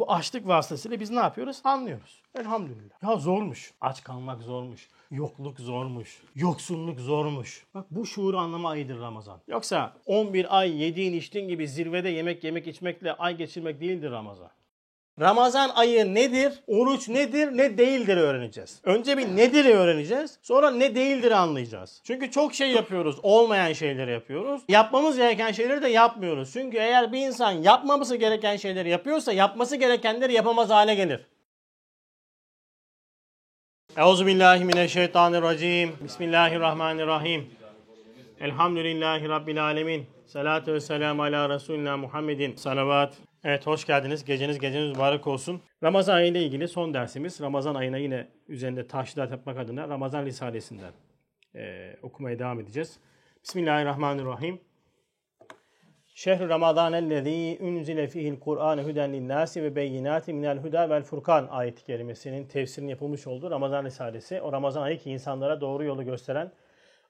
Bu açlık vasıtasıyla biz ne yapıyoruz? Anlıyoruz. Elhamdülillah. Ya zormuş. Aç kalmak zormuş. Yokluk zormuş. Yoksunluk zormuş. Bak bu şuuru anlama ayıdır Ramazan. Yoksa 11 ay yediğin içtiğin gibi zirvede yemek yemek içmekle ay geçirmek değildir Ramazan. Ramazan ayı nedir? Oruç nedir? Ne değildir öğreneceğiz. Önce bir nedir öğreneceğiz. Sonra ne değildir anlayacağız. Çünkü çok şey yapıyoruz. Olmayan şeyleri yapıyoruz. Yapmamız gereken şeyleri de yapmıyoruz. Çünkü eğer bir insan yapmaması gereken şeyleri yapıyorsa yapması gerekenleri yapamaz hale gelir. Euzubillahimineşşeytanirracim. Bismillahirrahmanirrahim. Elhamdülillahi Rabbil alemin. Salatu ve selamu ala Resulina Muhammedin. Salavat. Evet hoş geldiniz. Geceniz geceniz mübarek olsun. Ramazan ayı ile ilgili son dersimiz. Ramazan ayına yine üzerinde taşlar yapmak adına Ramazan Risalesinden e, okumaya devam edeceğiz. Bismillahirrahmanirrahim. Şehr Ramazan ellezî unzile fihil Kur'an huden linnâsi ve beyinâti minel huda vel furkan ayet-i kerimesinin tefsirinin yapılmış olduğu Ramazan Risalesi. O Ramazan ayı ki insanlara doğru yolu gösteren,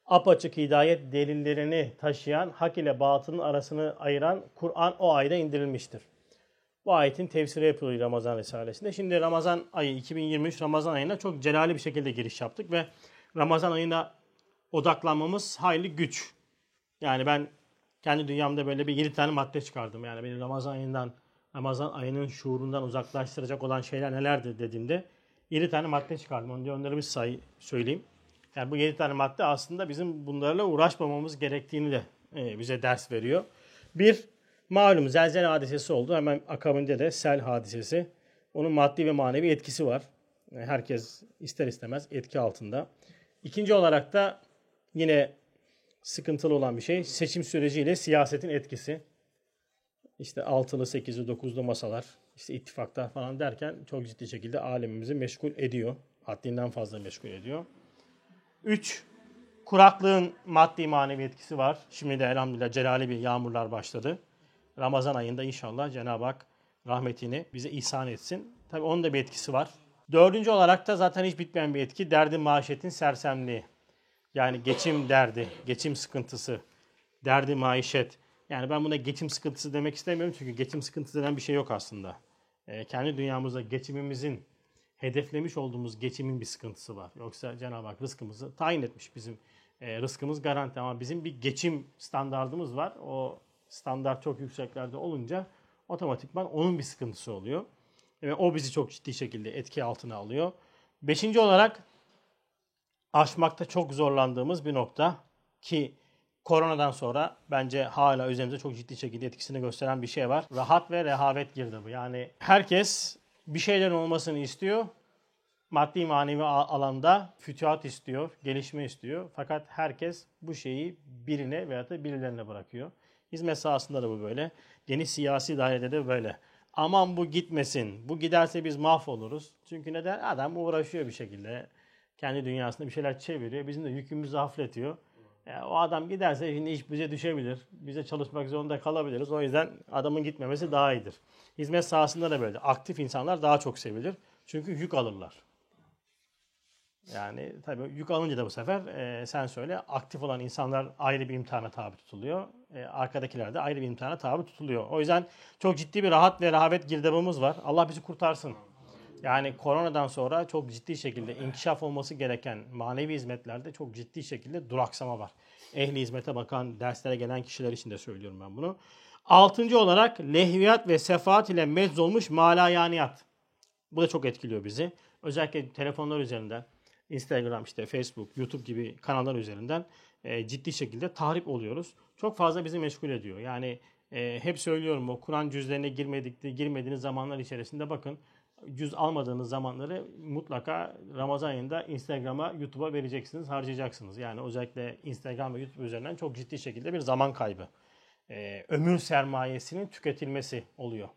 apaçık hidayet delillerini taşıyan, hak ile batının arasını ayıran Kur'an o ayda indirilmiştir. Bu ayetin tefsiri yapılıyor Ramazan Risalesi'nde. Şimdi Ramazan ayı 2023 Ramazan ayına çok celali bir şekilde giriş yaptık ve Ramazan ayına odaklanmamız hayli güç. Yani ben kendi dünyamda böyle bir 7 tane madde çıkardım. Yani beni Ramazan ayından, Ramazan ayının şuurundan uzaklaştıracak olan şeyler nelerdir dediğimde 7 tane madde çıkardım. Önce onları bir say söyleyeyim. Yani bu 7 tane madde aslında bizim bunlarla uğraşmamamız gerektiğini de e, bize ders veriyor. Bir, malum zelzele hadisesi oldu. Hemen akabinde de sel hadisesi. Onun maddi ve manevi etkisi var. Herkes ister istemez etki altında. İkinci olarak da yine sıkıntılı olan bir şey seçim süreciyle siyasetin etkisi. İşte altılı, sekizli, dokuzlu masalar, işte ittifaklar falan derken çok ciddi şekilde alemimizi meşgul ediyor. Haddinden fazla meşgul ediyor. Üç, kuraklığın maddi manevi etkisi var. Şimdi de elhamdülillah celali bir yağmurlar başladı. Ramazan ayında inşallah Cenab-ı Hak rahmetini bize ihsan etsin. Tabi onun da bir etkisi var. Dördüncü olarak da zaten hiç bitmeyen bir etki. Derdi maaşetin sersemliği. Yani geçim derdi, geçim sıkıntısı, derdi maişet. Yani ben buna geçim sıkıntısı demek istemiyorum çünkü geçim sıkıntısı denen bir şey yok aslında. Ee, kendi dünyamızda geçimimizin, hedeflemiş olduğumuz geçimin bir sıkıntısı var. Yoksa Cenab-ı Hak rızkımızı tayin etmiş bizim. E, rızkımız garanti ama bizim bir geçim standardımız var. O standart çok yükseklerde olunca otomatikman onun bir sıkıntısı oluyor. Ve o bizi çok ciddi şekilde etki altına alıyor. Beşinci olarak aşmakta çok zorlandığımız bir nokta ki koronadan sonra bence hala üzerimize çok ciddi şekilde etkisini gösteren bir şey var. Rahat ve rehavet girdabı. Yani herkes bir şeylerin olmasını istiyor. Maddi manevi alanda fütühat istiyor, gelişme istiyor. Fakat herkes bu şeyi birine veya da birilerine bırakıyor. Hizmet sahasında da bu böyle. Geniş siyasi dairede de böyle. Aman bu gitmesin. Bu giderse biz mahvoluruz. Çünkü neden? Adam uğraşıyor bir şekilde. Kendi dünyasında bir şeyler çeviriyor. Bizim de yükümüzü hafifletiyor. Yani o adam giderse şimdi iş bize düşebilir. Bize çalışmak zorunda kalabiliriz. O yüzden adamın gitmemesi daha iyidir. Hizmet sahasında da böyle. Aktif insanlar daha çok sevilir. Çünkü yük alırlar. Yani tabii yük alınca da bu sefer e, sen söyle aktif olan insanlar ayrı bir imtihana tabi tutuluyor. E, arkadakiler de ayrı bir imtihana tabi tutuluyor. O yüzden çok ciddi bir rahat ve rehavet girdabımız var. Allah bizi kurtarsın. Yani koronadan sonra çok ciddi şekilde inkişaf olması gereken manevi hizmetlerde çok ciddi şekilde duraksama var. Ehli hizmete bakan, derslere gelen kişiler için de söylüyorum ben bunu. Altıncı olarak lehviyat ve sefaat ile mecz olmuş malayaniyat. Bu da çok etkiliyor bizi. Özellikle telefonlar üzerinden, Instagram, işte Facebook, YouTube gibi kanallar üzerinden e, ciddi şekilde tahrip oluyoruz. Çok fazla bizi meşgul ediyor. Yani e, hep söylüyorum o Kur'an cüzlerine girmedik, girmediğiniz zamanlar içerisinde bakın cüz almadığınız zamanları mutlaka Ramazan ayında Instagram'a, YouTube'a vereceksiniz, harcayacaksınız. Yani özellikle Instagram ve YouTube üzerinden çok ciddi şekilde bir zaman kaybı. Ee, ömür sermayesinin tüketilmesi oluyor.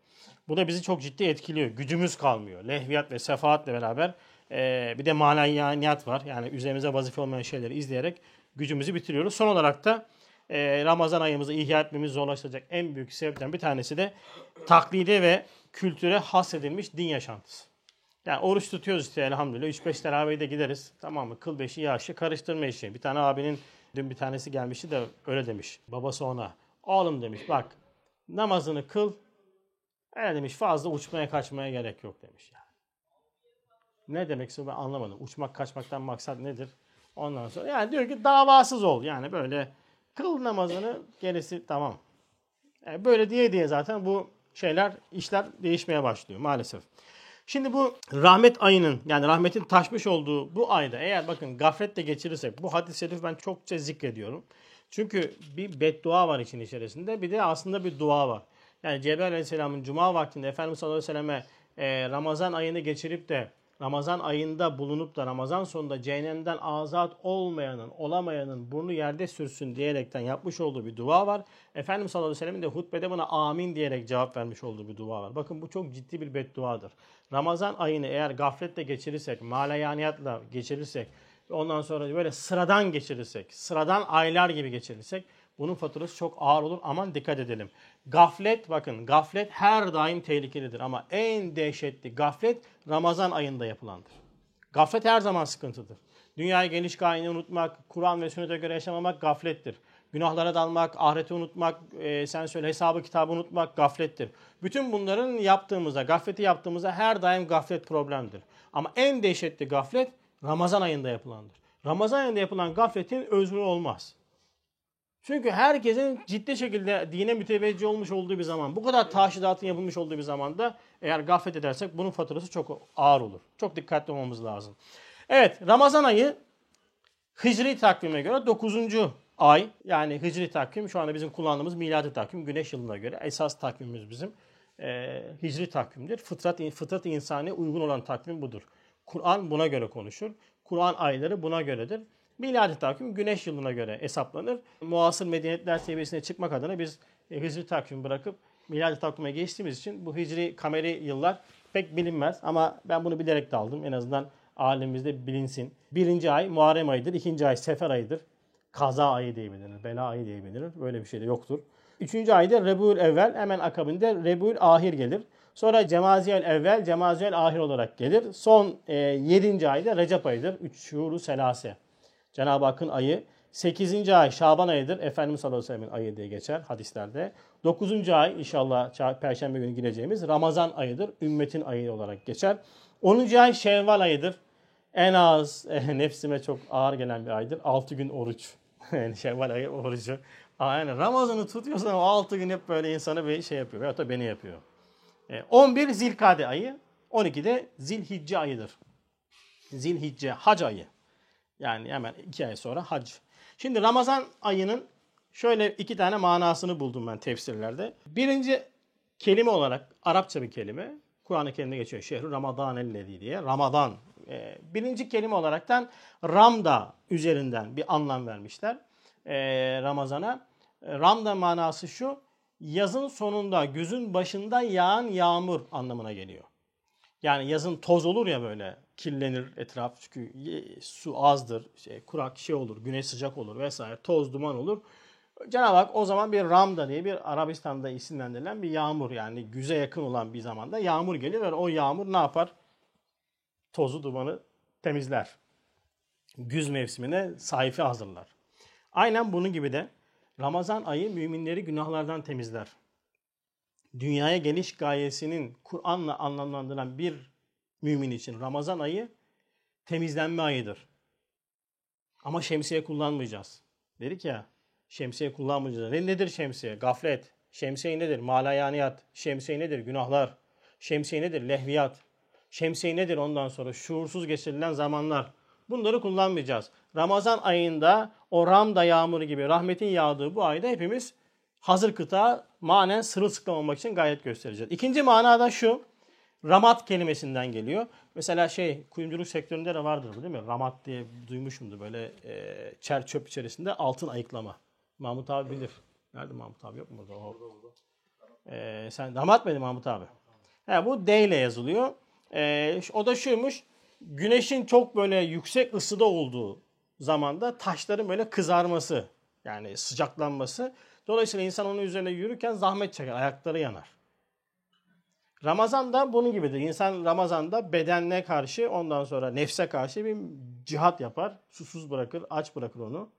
Bu da bizi çok ciddi etkiliyor. Gücümüz kalmıyor. Lehviyat ve sefaatle beraber e, bir de maneviyat var. Yani üzerimize vazife olmayan şeyleri izleyerek gücümüzü bitiriyoruz. Son olarak da e, Ramazan ayımızı ihya etmemiz zorlaştıracak en büyük sebepten bir tanesi de taklide ve kültüre hasredilmiş din yaşantısı. Yani oruç tutuyoruz işte elhamdülillah. 3-5 teravih de gideriz. Tamam mı? Kıl beşi yaşı karıştırma işi. Bir tane abinin dün bir tanesi gelmişti de öyle demiş. Babası ona. Oğlum demiş bak namazını kıl Öyle demiş fazla uçmaya kaçmaya gerek yok demiş yani. Ne demekse ben anlamadım. Uçmak kaçmaktan maksat nedir? Ondan sonra yani diyor ki davasız ol. Yani böyle kıl namazını gerisi tamam. Yani böyle diye diye zaten bu şeyler işler değişmeye başlıyor maalesef. Şimdi bu rahmet ayının yani rahmetin taşmış olduğu bu ayda eğer bakın gafletle geçirirsek bu hadis-i şerif ben çokça zikrediyorum. Çünkü bir beddua var için içerisinde bir de aslında bir dua var. Yani Cebrail Aleyhisselam'ın cuma vaktinde Efendimiz sallallahu aleyhi ve selleme e, Ramazan ayını geçirip de Ramazan ayında bulunup da Ramazan sonunda cehennemden azat olmayanın, olamayanın burnu yerde sürsün diyerekten yapmış olduğu bir dua var. Efendimiz sallallahu aleyhi ve sellemin de hutbede buna amin diyerek cevap vermiş olduğu bir dua var. Bakın bu çok ciddi bir bedduadır. Ramazan ayını eğer gafletle geçirirsek, malayaniyatla geçirirsek, ondan sonra böyle sıradan geçirirsek, sıradan aylar gibi geçirirsek bunun faturası çok ağır olur. Aman dikkat edelim. Gaflet bakın gaflet her daim tehlikelidir ama en dehşetli gaflet Ramazan ayında yapılandır. Gaflet her zaman sıkıntıdır. Dünyaya geliş gayeni unutmak, Kur'an ve sünnete göre yaşamamak gaflettir. Günahlara dalmak, ahireti unutmak, e, sen söyle hesabı kitabı unutmak gaflettir. Bütün bunların yaptığımızda, gafleti yaptığımızda her daim gaflet problemdir. Ama en dehşetli gaflet Ramazan ayında yapılandır. Ramazan ayında yapılan gafletin özrü olmaz. Çünkü herkesin ciddi şekilde dine müteveccih olmuş olduğu bir zaman, bu kadar taşidatın yapılmış olduğu bir zamanda eğer gaflet edersek bunun faturası çok ağır olur. Çok dikkatli olmamız lazım. Evet, Ramazan ayı Hicri takvime göre 9. ay. Yani Hicri takvim şu anda bizim kullandığımız miladi takvim. Güneş yılına göre esas takvimimiz bizim e, Hicri takvimdir. Fıtrat, fıtrat insani uygun olan takvim budur. Kur'an buna göre konuşur. Kur'an ayları buna göredir. Miladi takvim güneş yılına göre hesaplanır. Muasır medeniyetler seviyesine çıkmak adına biz e, hicri takvim bırakıp miladi takvime geçtiğimiz için bu hicri kameri yıllar pek bilinmez. Ama ben bunu bilerek de aldım. En azından alemimizde bilinsin. Birinci ay Muharrem ayıdır. ikinci ay Sefer ayıdır. Kaza ayı diyebilir, bela ayı diyebilir. Böyle bir şey de yoktur. Üçüncü ayda Rebul Evvel, hemen akabinde Rebul Ahir gelir. Sonra Cemaziyel Evvel, Cemaziyel Ahir olarak gelir. Son e, yedinci ayda Recep ayıdır. Üç şuuru selase. Cenab-ı Hakk'ın ayı. 8. ay Şaban ayıdır. Efendimiz sallallahu aleyhi ve sellem'in ayı diye geçer hadislerde. 9. ay inşallah Perşembe günü gireceğimiz Ramazan ayıdır. Ümmetin ayı olarak geçer. 10. ay Şevval ayıdır. En az e, nefsime çok ağır gelen bir aydır. 6 gün oruç. yani Şevval ayı orucu. Yani Ramazan'ı tutuyorsan o 6 gün hep böyle insanı bir şey yapıyor. Veyahut da beni yapıyor. 11 e, Zilkade ayı. 12 de Zilhicce ayıdır. Zilhicce hac ayı. Yani hemen iki ay sonra hac. Şimdi Ramazan ayının şöyle iki tane manasını buldum ben tefsirlerde. Birinci kelime olarak Arapça bir kelime. Kur'an-ı Kerim'de geçiyor. Şehri Ramazan ellezi diye. Ramazan. Ee, birinci kelime olaraktan Ramda üzerinden bir anlam vermişler. Ee, Ramazan'a. Ramda manası şu. Yazın sonunda, güzün başında yağan yağmur anlamına geliyor. Yani yazın toz olur ya böyle kirlenir etraf çünkü su azdır, şey, kurak şey olur, güneş sıcak olur vesaire, toz duman olur. Cenab-ı Hak o zaman bir Ramda diye bir Arabistan'da isimlendirilen bir yağmur yani güze yakın olan bir zamanda yağmur gelir ve o yağmur ne yapar? Tozu dumanı temizler. Güz mevsimine sayfi hazırlar. Aynen bunun gibi de Ramazan ayı müminleri günahlardan temizler. Dünyaya geliş gayesinin Kur'an'la anlamlandıran bir mümin için Ramazan ayı temizlenme ayıdır. Ama şemsiye kullanmayacağız. Dedik ya şemsiye kullanmayacağız. Ne nedir şemsiye? Gaflet. Şemsiye nedir? Malayaniyat. Şemsiye nedir? Günahlar. Şemsiye nedir? Lehviyat. Şemsiye nedir ondan sonra? Şuursuz geçirilen zamanlar. Bunları kullanmayacağız. Ramazan ayında o Ramda yağmuru gibi rahmetin yağdığı bu ayda hepimiz hazır kıta manen sırılsıklam için gayet göstereceğiz. İkinci manada şu. Ramat kelimesinden geliyor. Mesela şey kuyumculuk sektöründe de vardır bu değil mi? Ramat diye duymuşumdur böyle e, çer çöp içerisinde altın ayıklama. Mahmut abi bilir. Nerede Mahmut abi yok mu burada? O. E, sen ramat mıydı Mahmut abi? He, bu D ile yazılıyor. E, o da şuymuş. Güneşin çok böyle yüksek ısıda olduğu zamanda taşların böyle kızarması yani sıcaklanması. Dolayısıyla insan onun üzerine yürürken zahmet çeker, ayakları yanar. Ramazan da bunun gibidir. İnsan Ramazan'da bedenine karşı ondan sonra nefse karşı bir cihat yapar. Susuz bırakır, aç bırakır onu.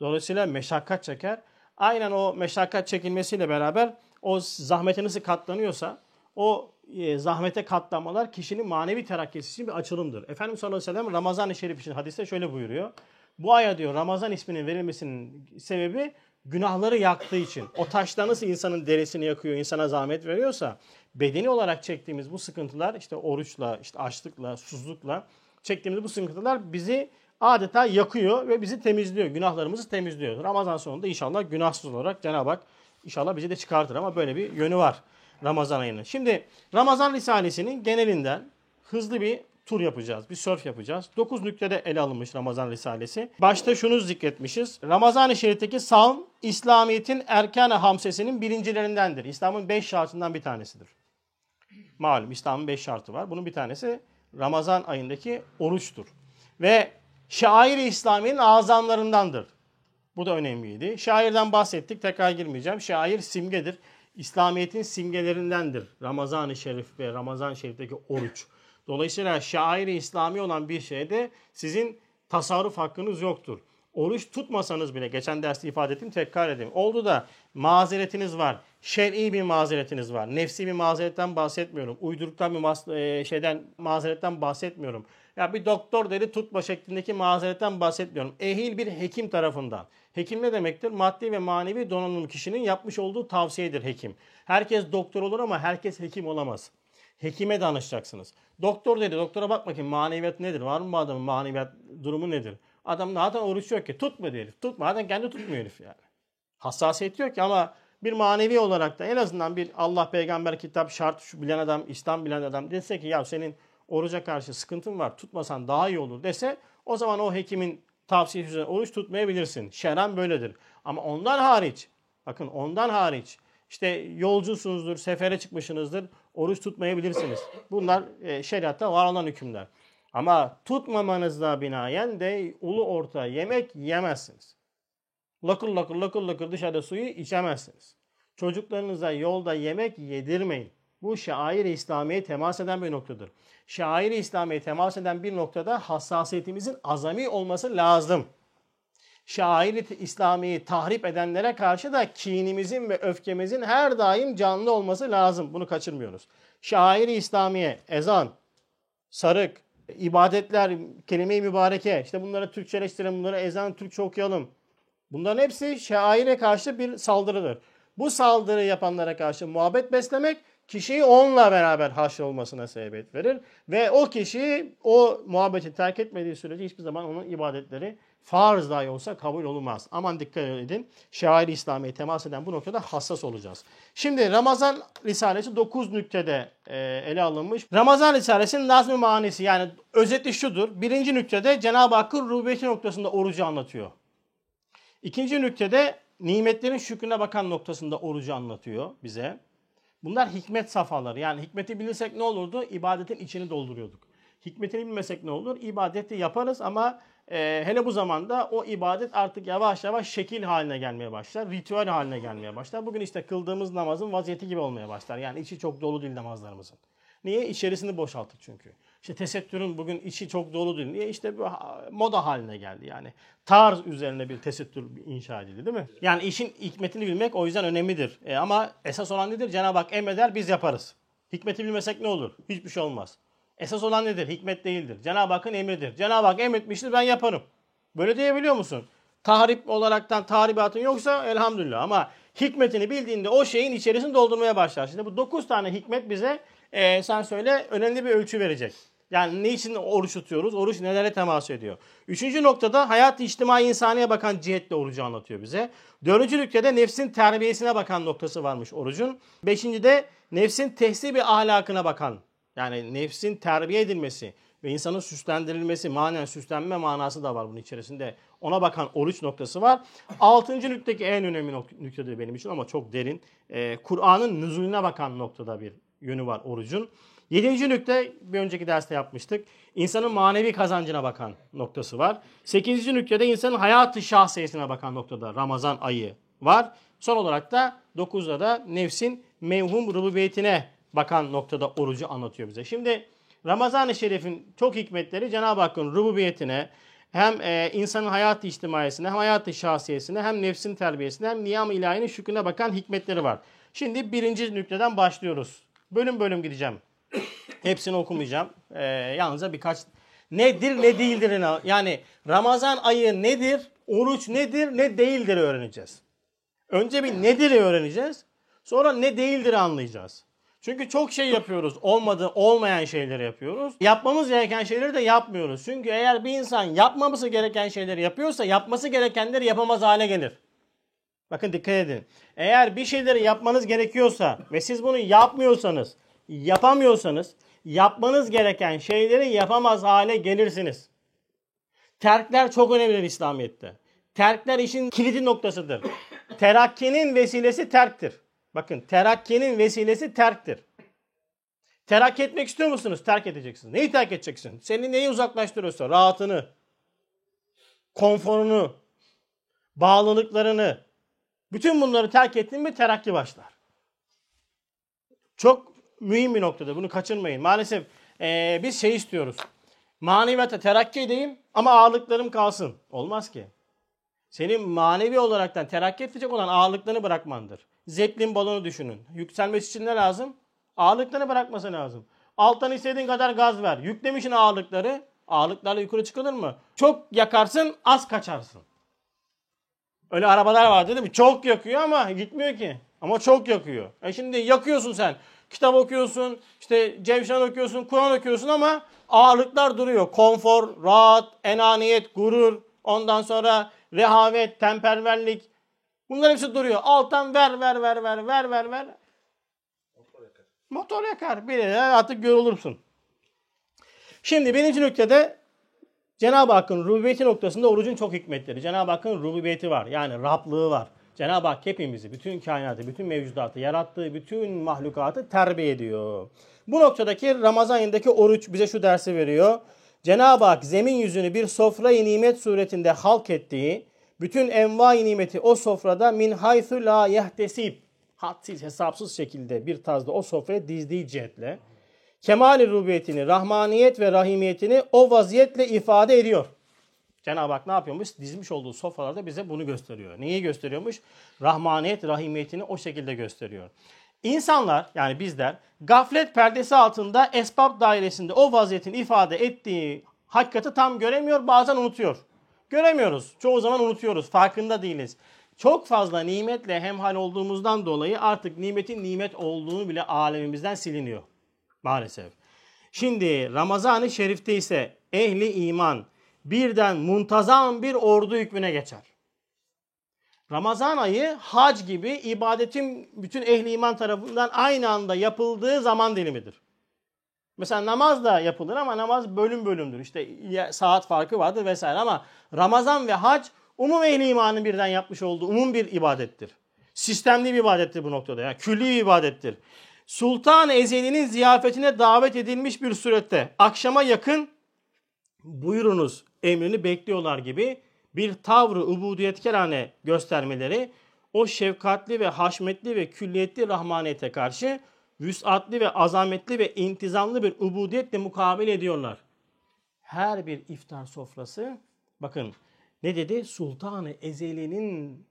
Dolayısıyla meşakkat çeker. Aynen o meşakkat çekilmesiyle beraber o zahmete nasıl katlanıyorsa, o e, zahmete katlanmalar kişinin manevi terakkisi için bir açılımdır. Efendimiz sallallahu aleyhi ve sellem Ramazan-ı Şerif için hadiste şöyle buyuruyor. Bu aya diyor Ramazan isminin verilmesinin sebebi günahları yaktığı için. O taşlar nasıl insanın derisini yakıyor, insana zahmet veriyorsa bedeni olarak çektiğimiz bu sıkıntılar işte oruçla, işte açlıkla, susuzlukla çektiğimiz bu sıkıntılar bizi adeta yakıyor ve bizi temizliyor. Günahlarımızı temizliyor. Ramazan sonunda inşallah günahsız olarak Cenab-ı Hak inşallah bizi de çıkartır ama böyle bir yönü var Ramazan ayının. Şimdi Ramazan Risalesi'nin genelinden hızlı bir tur yapacağız. Bir sörf yapacağız. 9 nüktede ele alınmış Ramazan Risalesi. Başta şunu zikretmişiz. Ramazan-ı Şerif'teki savm, İslamiyet'in erken hamsesinin birincilerindendir. İslam'ın 5 şartından bir tanesidir. Malum İslam'ın 5 şartı var. Bunun bir tanesi Ramazan ayındaki oruçtur. Ve şair-i İslami'nin azamlarındandır. Bu da önemliydi. Şairden bahsettik. Tekrar girmeyeceğim. Şair simgedir. İslamiyet'in simgelerindendir. Ramazan-ı Şerif ve Ramazan-ı Şerif'teki oruç. Dolayısıyla şairi İslami olan bir şeyde sizin tasarruf hakkınız yoktur. Oruç tutmasanız bile geçen derste ifade ettim tekrar edeyim. Oldu da mazeretiniz var. Şer'i bir mazeretiniz var. Nefsi bir mazeretten bahsetmiyorum. Uyduruktan bir mas e, şeyden mazeretten bahsetmiyorum. Ya bir doktor dedi tutma şeklindeki mazeretten bahsetmiyorum. Ehil bir hekim tarafından. Hekim ne demektir? Maddi ve manevi donanım kişinin yapmış olduğu tavsiyedir hekim. Herkes doktor olur ama herkes hekim olamaz. Hekime danışacaksınız. Doktor dedi. Doktora bak bakayım maneviyat nedir? Var mı bu adamın maneviyat durumu nedir? Adam zaten oruç yok ki. Tutma herif. Tutma. Zaten kendi tutmuyor herif yani. Hassasiyet yok ki ama bir manevi olarak da en azından bir Allah peygamber kitap şart şu bilen adam, İslam bilen adam dese ki ya senin oruca karşı sıkıntın var tutmasan daha iyi olur dese o zaman o hekimin tavsiyesi üzerine oruç tutmayabilirsin. Şeren böyledir. Ama ondan hariç bakın ondan hariç işte yolcusunuzdur, sefere çıkmışsınızdır, oruç tutmayabilirsiniz. Bunlar e, şeriatta var olan hükümler. Ama tutmamanızla binaen de ulu orta yemek yemezsiniz. Lakır lakır lakır lakır dışarıda suyu içemezsiniz. Çocuklarınıza yolda yemek yedirmeyin. Bu şair-i İslamiye temas eden bir noktadır. Şair-i İslamiye temas eden bir noktada hassasiyetimizin azami olması lazım. Şair-i İslami'yi tahrip edenlere karşı da kinimizin ve öfkemizin her daim canlı olması lazım. Bunu kaçırmıyoruz. Şair-i İslamiye, ezan, sarık, ibadetler, kelime-i mübareke, işte bunları Türkçeleştirelim, bunları ezan Türkçe okuyalım. Bunların hepsi şaire karşı bir saldırıdır. Bu saldırı yapanlara karşı muhabbet beslemek kişiyi onunla beraber haşr olmasına sebebiyet verir. Ve o kişi o muhabbeti terk etmediği sürece hiçbir zaman onun ibadetleri farz dahi olsa kabul olunmaz. Aman dikkat edin. Şair İslami'ye temas eden bu noktada hassas olacağız. Şimdi Ramazan Risalesi 9 nüktede e, ele alınmış. Ramazan Risalesi'nin nazmi manisi yani özeti şudur. Birinci nüktede Cenab-ı Hakk'ın rububiyeti noktasında orucu anlatıyor. İkinci nüktede nimetlerin şükrüne bakan noktasında orucu anlatıyor bize. Bunlar hikmet safhaları. Yani hikmeti bilirsek ne olurdu? İbadetin içini dolduruyorduk. Hikmetini bilmesek ne olur? İbadeti yaparız ama e, hele bu zamanda o ibadet artık yavaş yavaş şekil haline gelmeye başlar. Ritüel haline gelmeye başlar. Bugün işte kıldığımız namazın vaziyeti gibi olmaya başlar. Yani içi çok dolu değil namazlarımızın. Niye? İçerisini boşalttık çünkü. İşte tesettürün bugün içi çok dolu değil. Niye? İşte bu moda haline geldi yani. Tarz üzerine bir tesettür inşa edildi değil mi? Yani işin hikmetini bilmek o yüzden önemlidir. E ama esas olan nedir? Cenab-ı Hak emreder biz yaparız. Hikmeti bilmesek ne olur? Hiçbir şey olmaz. Esas olan nedir? Hikmet değildir. Cenab-ı Hakk'ın emridir. Cenab-ı Hak emretmiştir ben yaparım. Böyle diyebiliyor musun? Tahrip olaraktan tahribatın yoksa elhamdülillah ama hikmetini bildiğinde o şeyin içerisini doldurmaya başlar. Şimdi bu 9 tane hikmet bize e, sen söyle önemli bir ölçü verecek. Yani ne için oruç tutuyoruz? Oruç nelere temas ediyor? Üçüncü noktada hayat içtimai insaniye bakan cihetle orucu anlatıyor bize. Dördüncü noktada nefsin terbiyesine bakan noktası varmış orucun. Beşinci de nefsin tehsibi ahlakına bakan yani nefsin terbiye edilmesi ve insanın süslendirilmesi, manen süslenme manası da var bunun içerisinde. Ona bakan oruç noktası var. Altıncı nükteki en önemli noktadır benim için ama çok derin. Ee, Kur'an'ın nüzulüne bakan noktada bir yönü var orucun. Yedinci nükte bir önceki derste yapmıştık. İnsanın manevi kazancına bakan noktası var. Sekizinci nüktede insanın hayatı şahsiyesine bakan noktada Ramazan ayı var. Son olarak da dokuzda da nefsin mevhum rububiyetine bakan noktada orucu anlatıyor bize. Şimdi Ramazan-ı Şerif'in çok hikmetleri Cenab-ı Hakk'ın rububiyetine hem e, insanın hayat içtimaiyesine hem hayat şahsiyesine hem nefsin terbiyesine hem niyam ilahinin şükrüne bakan hikmetleri var. Şimdi birinci nükteden başlıyoruz. Bölüm bölüm gideceğim. Hepsini okumayacağım. Ee, yalnızca birkaç nedir ne değildir yani Ramazan ayı nedir, oruç nedir ne değildir öğreneceğiz. Önce bir nedir öğreneceğiz. Sonra ne değildir anlayacağız. Çünkü çok şey yapıyoruz. Olmadı, olmayan şeyleri yapıyoruz. Yapmamız gereken şeyleri de yapmıyoruz. Çünkü eğer bir insan yapmaması gereken şeyleri yapıyorsa yapması gerekenleri yapamaz hale gelir. Bakın dikkat edin. Eğer bir şeyleri yapmanız gerekiyorsa ve siz bunu yapmıyorsanız, yapamıyorsanız yapmanız gereken şeyleri yapamaz hale gelirsiniz. Terkler çok önemlidir İslamiyet'te. Terkler işin kilidi noktasıdır. Terakkinin vesilesi terktir. Bakın terakkinin vesilesi terktir. Terakki etmek istiyor musunuz? Terk edeceksiniz. Neyi terk edeceksin? Seni neyi uzaklaştırıyorsa rahatını, konforunu, bağlılıklarını, bütün bunları terk ettin mi terakki başlar. Çok mühim bir noktada. Bunu kaçırmayın. Maalesef ee, biz şey istiyoruz. Maneviyata terakki edeyim ama ağırlıklarım kalsın. Olmaz ki. Senin manevi olaraktan terakki edecek olan ağırlıklarını bırakmandır. Zeplin balonu düşünün. Yükselmesi için ne lazım? Ağırlıklarını bırakması lazım. Alttan istediğin kadar gaz ver. Yüklemişin ağırlıkları. Ağırlıklarla yukarı çıkılır mı? Çok yakarsın, az kaçarsın. Öyle arabalar var değil mi? Çok yakıyor ama gitmiyor ki. Ama çok yakıyor. E şimdi yakıyorsun sen. Kitap okuyorsun, işte Cevşan okuyorsun, Kur'an okuyorsun ama ağırlıklar duruyor. Konfor, rahat, enaniyet, gurur, ondan sonra rehavet, temperverlik. Bunlar hepsi duruyor. Alttan ver, ver, ver, ver, ver, ver, ver. Motor yakar. Motor yakar. Bir artık yorulursun. Şimdi birinci nüktede Cenab-ı Hakk'ın rububiyeti noktasında orucun çok hikmetleri. Cenab-ı Hakk'ın rububiyeti var. Yani Rablığı var. Cenab-ı Hak hepimizi, bütün kainatı, bütün mevcudatı, yarattığı bütün mahlukatı terbiye ediyor. Bu noktadaki Ramazan ayındaki oruç bize şu dersi veriyor. Cenab-ı Hak zemin yüzünü bir sofra-i nimet suretinde halk ettiği, bütün enva-i nimeti o sofrada min haythu la yehtesib, hadsiz hesapsız şekilde bir tazda o sofraya dizdiği cihetle, kemal-i rubiyetini, rahmaniyet ve rahimiyetini o vaziyetle ifade ediyor. Cenab-ı Hak ne yapıyormuş? Dizmiş olduğu sofralarda bize bunu gösteriyor. Neyi gösteriyormuş? Rahmaniyet, rahimiyetini o şekilde gösteriyor. İnsanlar yani bizler gaflet perdesi altında esbab dairesinde o vaziyetin ifade ettiği hakikati tam göremiyor bazen unutuyor. Göremiyoruz. Çoğu zaman unutuyoruz. Farkında değiliz. Çok fazla nimetle hemhal olduğumuzdan dolayı artık nimetin nimet olduğunu bile alemimizden siliniyor. Maalesef. Şimdi Ramazan-ı Şerif'te ise ehli iman birden muntazam bir ordu hükmüne geçer. Ramazan ayı hac gibi ibadetin bütün ehli iman tarafından aynı anda yapıldığı zaman dilimidir. Mesela namaz da yapılır ama namaz bölüm bölümdür. İşte saat farkı vardır vesaire ama Ramazan ve hac umum ehli imanın birden yapmış olduğu umum bir ibadettir. Sistemli bir ibadettir bu noktada. Yani külli bir ibadettir. Sultan Ezeli'nin ziyafetine davet edilmiş bir surette akşama yakın buyurunuz emrini bekliyorlar gibi bir tavrı ubudiyetkerane göstermeleri o şefkatli ve haşmetli ve külliyetli rahmaniyete karşı vüsatli ve azametli ve intizamlı bir ubudiyetle mukabele ediyorlar. Her bir iftar sofrası bakın ne dedi? Sultanı Ezeli'nin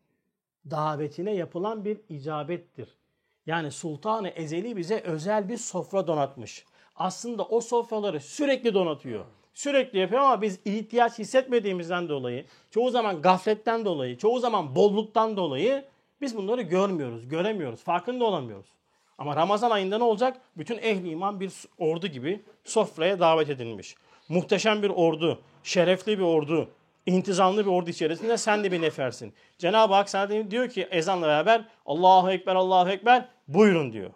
davetine yapılan bir icabettir. Yani Sultanı Ezeli bize özel bir sofra donatmış. Aslında o sofraları sürekli donatıyor sürekli yapıyor ama biz ihtiyaç hissetmediğimizden dolayı, çoğu zaman gafletten dolayı, çoğu zaman bolluktan dolayı biz bunları görmüyoruz, göremiyoruz, farkında olamıyoruz. Ama Ramazan ayında ne olacak? Bütün ehli iman bir ordu gibi sofraya davet edilmiş. Muhteşem bir ordu, şerefli bir ordu, intizamlı bir ordu içerisinde sen de bir nefersin. Cenab-ı Hak sana diyor ki ezanla beraber Allahu Ekber, Allahu Ekber buyurun diyor.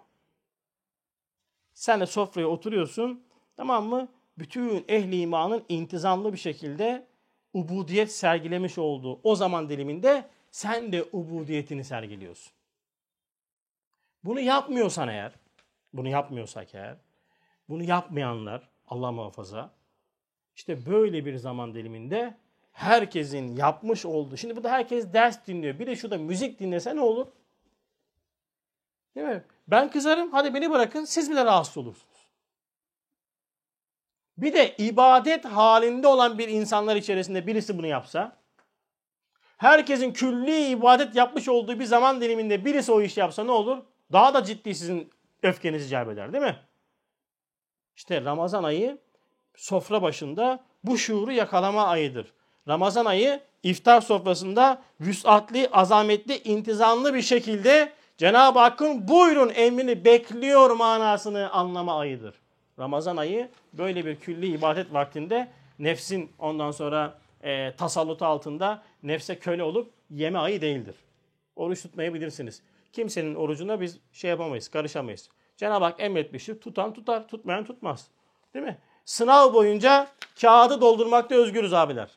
Sen de sofraya oturuyorsun tamam mı? bütün ehli imanın intizamlı bir şekilde ubudiyet sergilemiş olduğu o zaman diliminde sen de ubudiyetini sergiliyorsun. Bunu yapmıyorsan eğer, bunu yapmıyorsak eğer, bunu yapmayanlar Allah muhafaza işte böyle bir zaman diliminde herkesin yapmış olduğu, şimdi bu da herkes ders dinliyor. Bir de şurada müzik dinlese ne olur? Değil mi? Ben kızarım, hadi beni bırakın, siz bile rahatsız olursunuz. Bir de ibadet halinde olan bir insanlar içerisinde birisi bunu yapsa, herkesin külli ibadet yapmış olduğu bir zaman diliminde birisi o iş yapsa ne olur? Daha da ciddi sizin öfkenizi celbeder değil mi? İşte Ramazan ayı sofra başında bu şuuru yakalama ayıdır. Ramazan ayı iftar sofrasında vüsatli, azametli, intizamlı bir şekilde Cenab-ı Hakk'ın buyurun emrini bekliyor manasını anlama ayıdır. Ramazan ayı böyle bir külli ibadet vaktinde nefsin ondan sonra e, tasallutu altında nefse köle olup yeme ayı değildir. Oruç tutmayabilirsiniz. Kimsenin orucuna biz şey yapamayız, karışamayız. Cenab-ı Hak emretmiştir. Tutan tutar, tutmayan tutmaz. Değil mi? Sınav boyunca kağıdı doldurmakta özgürüz abiler.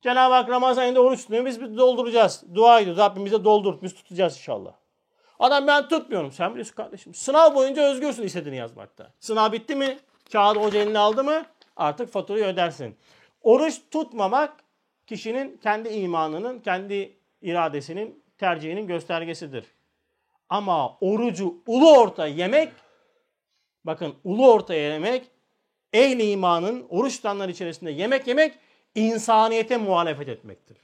Cenab-ı Hak Ramazan ayında oruç tutuyor. Biz, dolduracağız. Dua ediyoruz. Rabbim bize doldur. Biz tutacağız inşallah. Adam ben tutmuyorum. Sen biliyorsun kardeşim. Sınav boyunca özgürsün istediğini yazmakta. Sınav bitti mi? Kağıdı hoca eline aldı mı? Artık faturayı ödersin. Oruç tutmamak kişinin kendi imanının, kendi iradesinin, tercihinin göstergesidir. Ama orucu ulu orta yemek, bakın ulu orta yemek, ehli imanın oruç tutanlar içerisinde yemek yemek, insaniyete muhalefet etmektir.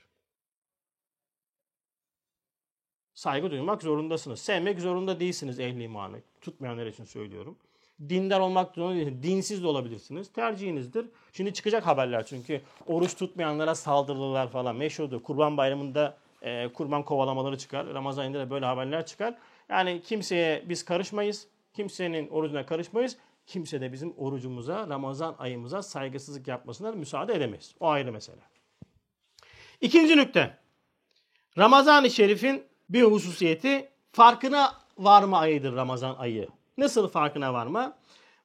Saygı duymak zorundasınız. Sevmek zorunda değilsiniz ehli imanı. Tutmayanlar için söylüyorum. Dindar olmak zorunda değilsiniz. Dinsiz de olabilirsiniz. Tercihinizdir. Şimdi çıkacak haberler çünkü oruç tutmayanlara saldırılar falan meşhurdur. Kurban bayramında e, kurban kovalamaları çıkar. Ramazan ayında da böyle haberler çıkar. Yani kimseye biz karışmayız. Kimsenin orucuna karışmayız. Kimse de bizim orucumuza, Ramazan ayımıza saygısızlık yapmasına müsaade edemeyiz. O ayrı mesele. İkinci nükte. Ramazan-ı Şerif'in bir hususiyeti farkına varma ayıdır Ramazan ayı. Nasıl farkına varma?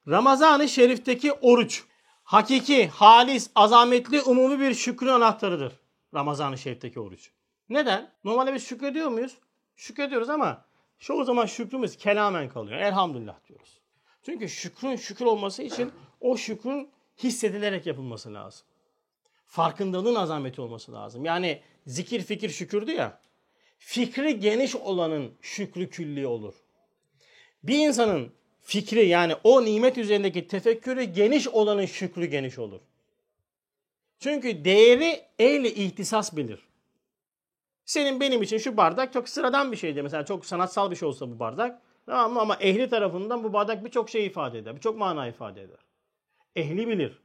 Ramazan-ı Şerif'teki oruç hakiki, halis, azametli, umumi bir şükrün anahtarıdır. Ramazan-ı Şerif'teki oruç. Neden? Normalde biz şükrediyor muyuz? Şükrediyoruz ama çoğu zaman şükrümüz kelamen kalıyor. Elhamdülillah diyoruz. Çünkü şükrün şükür olması için o şükrün hissedilerek yapılması lazım. Farkındalığın azameti olması lazım. Yani zikir fikir şükürdü ya. Fikri geniş olanın şükrü külli olur. Bir insanın fikri yani o nimet üzerindeki tefekkürü geniş olanın şükrü geniş olur. Çünkü değeri ehli ihtisas bilir. Senin benim için şu bardak çok sıradan bir şeydi. Mesela çok sanatsal bir şey olsa bu bardak. Tamam mı? Ama ehli tarafından bu bardak birçok şey ifade eder. Birçok mana ifade eder. Ehli bilir.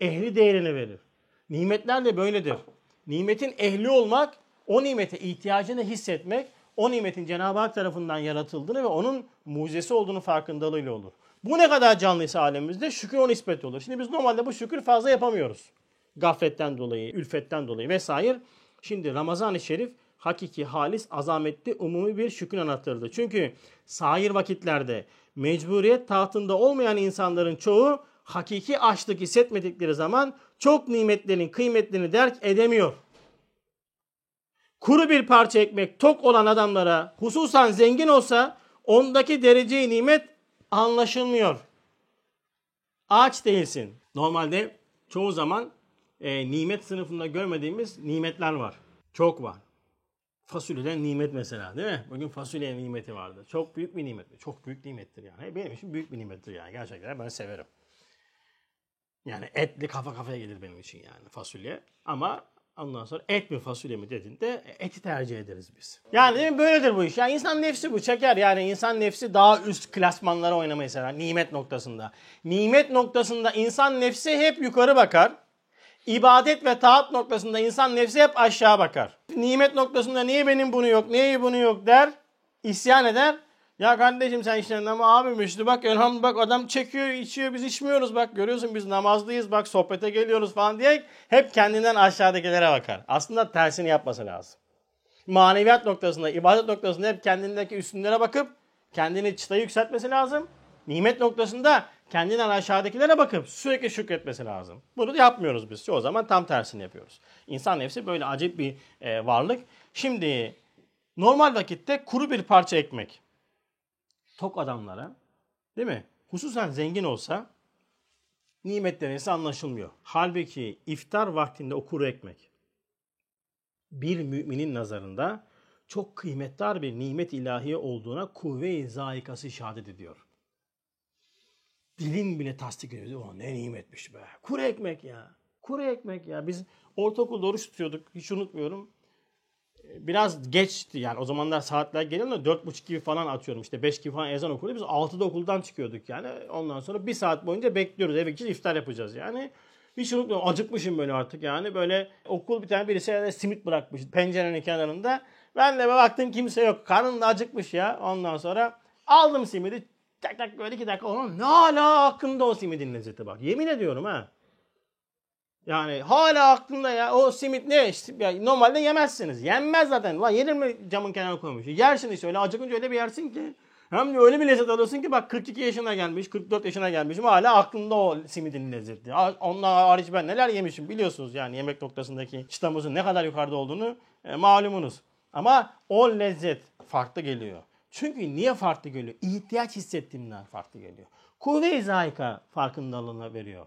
Ehli değerini verir. Nimetler de böyledir. Nimetin ehli olmak, o nimete ihtiyacını hissetmek, o nimetin Cenab-ı Hak tarafından yaratıldığını ve onun mucizesi olduğunu farkındalığıyla olur. Bu ne kadar canlıysa alemimizde şükür o nispet olur. Şimdi biz normalde bu şükür fazla yapamıyoruz. Gafletten dolayı, ülfetten dolayı vesaire. Şimdi Ramazan-ı Şerif hakiki, halis, azametli, umumi bir şükür anahtarıdır. Çünkü sahir vakitlerde mecburiyet tahtında olmayan insanların çoğu hakiki açlık hissetmedikleri zaman çok nimetlerin kıymetlerini derk edemiyor. Kuru bir parça ekmek tok olan adamlara hususan zengin olsa ondaki dereceyi nimet anlaşılmıyor. Aç değilsin. Normalde çoğu zaman e, nimet sınıfında görmediğimiz nimetler var. Çok var. Fasulyeden nimet mesela değil mi? Bugün fasulye nimeti vardı. Çok büyük bir nimet. Çok büyük nimettir yani. Benim için büyük bir nimettir yani. Gerçekten ben severim. Yani etli kafa kafaya gelir benim için yani fasulye. Ama ondan sonra et mi fasulye mi dediğinde eti tercih ederiz biz. Yani değil mi? böyledir bu iş. Yani insan nefsi bu çeker. Yani insan nefsi daha üst klasmanlara oynamayı sever. Nimet noktasında. Nimet noktasında insan nefsi hep yukarı bakar. İbadet ve taat noktasında insan nefsi hep aşağı bakar. Nimet noktasında niye benim bunu yok, niye bunu yok der. isyan eder. Ya kardeşim sen işte ama abim işte bak elhamdülillah bak adam çekiyor içiyor biz içmiyoruz bak görüyorsun biz namazlıyız bak sohbete geliyoruz falan diye hep kendinden aşağıdakilere bakar. Aslında tersini yapması lazım. Maneviyat noktasında, ibadet noktasında hep kendindeki üstünlere bakıp kendini çıtayı yükseltmesi lazım. Nimet noktasında kendinden aşağıdakilere bakıp sürekli şükretmesi lazım. Bunu yapmıyoruz biz. O zaman tam tersini yapıyoruz. İnsan nefsi böyle acayip bir e, varlık. Şimdi normal vakitte kuru bir parça ekmek tok adamlara değil mi? Hususen zengin olsa nimet derecesi anlaşılmıyor. Halbuki iftar vaktinde o kuru ekmek bir müminin nazarında çok kıymetli bir nimet ilahiye olduğuna kuvve-i zayikası şehadet ediyor. Dilin bile tasdik ediyor. O ne nimetmiş be. Kuru ekmek ya. Kuru ekmek ya. Biz ortaokulda oruç tutuyorduk. Hiç unutmuyorum. biraz geçti yani o zamanlar saatler geliyor dört buçuk gibi falan atıyorum işte beş gibi falan ezan okuyordu. Biz altıda okuldan çıkıyorduk yani. Ondan sonra bir saat boyunca bekliyoruz eve gideceğiz iftar yapacağız yani. Hiç unutmuyorum acıkmışım böyle artık yani böyle okul bir tane birisi yani simit bırakmış pencerenin kenarında. Ben de baktım kimse yok karnım da acıkmış ya ondan sonra aldım simidi tak tak böyle iki dakika onun ne hala aklımda o simidin lezzeti bak yemin ediyorum ha. Yani hala aklımda ya o simit ne? Ya normalde yemezsiniz. Yenmez zaten. Lan yenir mi camın kenarına koymuş? Yersin işte öyle acıkınca öyle bir yersin ki. Hem de öyle bir lezzet alıyorsun ki bak 42 yaşına gelmiş, 44 yaşına gelmişim hala aklımda o simidin lezzeti. Onlar hariç ben neler yemişim biliyorsunuz yani yemek noktasındaki çıtamızın ne kadar yukarıda olduğunu e, malumunuz. Ama o lezzet farklı geliyor. Çünkü niye farklı geliyor? İhtiyaç hissettiğimden farklı geliyor. Kuvve-i zayika farkındalığına veriyor.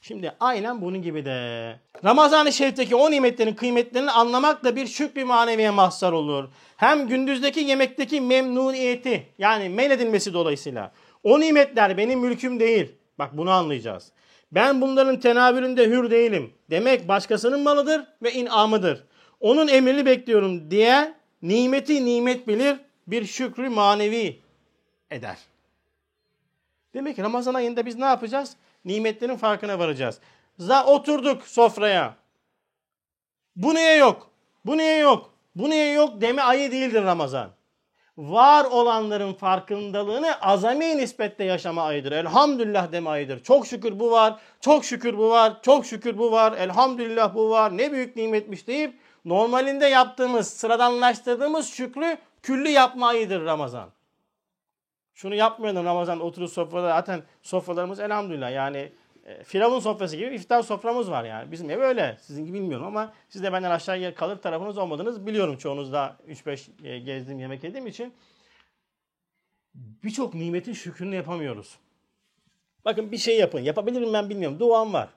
Şimdi aynen bunun gibi de. Ramazan-ı Şerif'teki o nimetlerin kıymetlerini anlamak da bir şükrü maneviye mahzar olur. Hem gündüzdeki yemekteki memnuniyeti yani men edilmesi dolayısıyla. O nimetler benim mülküm değil. Bak bunu anlayacağız. Ben bunların tenavülünde hür değilim. Demek başkasının malıdır ve inamıdır. Onun emrini bekliyorum diye nimeti nimet bilir bir şükrü manevi eder. Demek ki Ramazan ayında biz ne yapacağız? Nimetlerin farkına varacağız. Za oturduk sofraya. Bu niye yok? Bu niye yok? Bu niye yok deme ayı değildir Ramazan. Var olanların farkındalığını azami nispette yaşama ayıdır. Elhamdülillah deme ayıdır. Çok şükür bu var, çok şükür bu var, çok şükür bu var, elhamdülillah bu var, ne büyük nimetmiş deyip normalinde yaptığımız, sıradanlaştırdığımız şükrü külli yapma ayıdır Ramazan. Şunu yapmayalım Ramazan oturup sofrada zaten sofralarımız elhamdülillah yani e, Firavun sofrası gibi iftar soframız var yani. Bizim ev öyle. Sizin gibi bilmiyorum ama siz de benden aşağıya kalır tarafınız olmadınız. Biliyorum çoğunuz da 3-5 e, yemek yediğim için. Birçok nimetin şükrünü yapamıyoruz. Bakın bir şey yapın. Yapabilir miyim ben bilmiyorum. Duam var.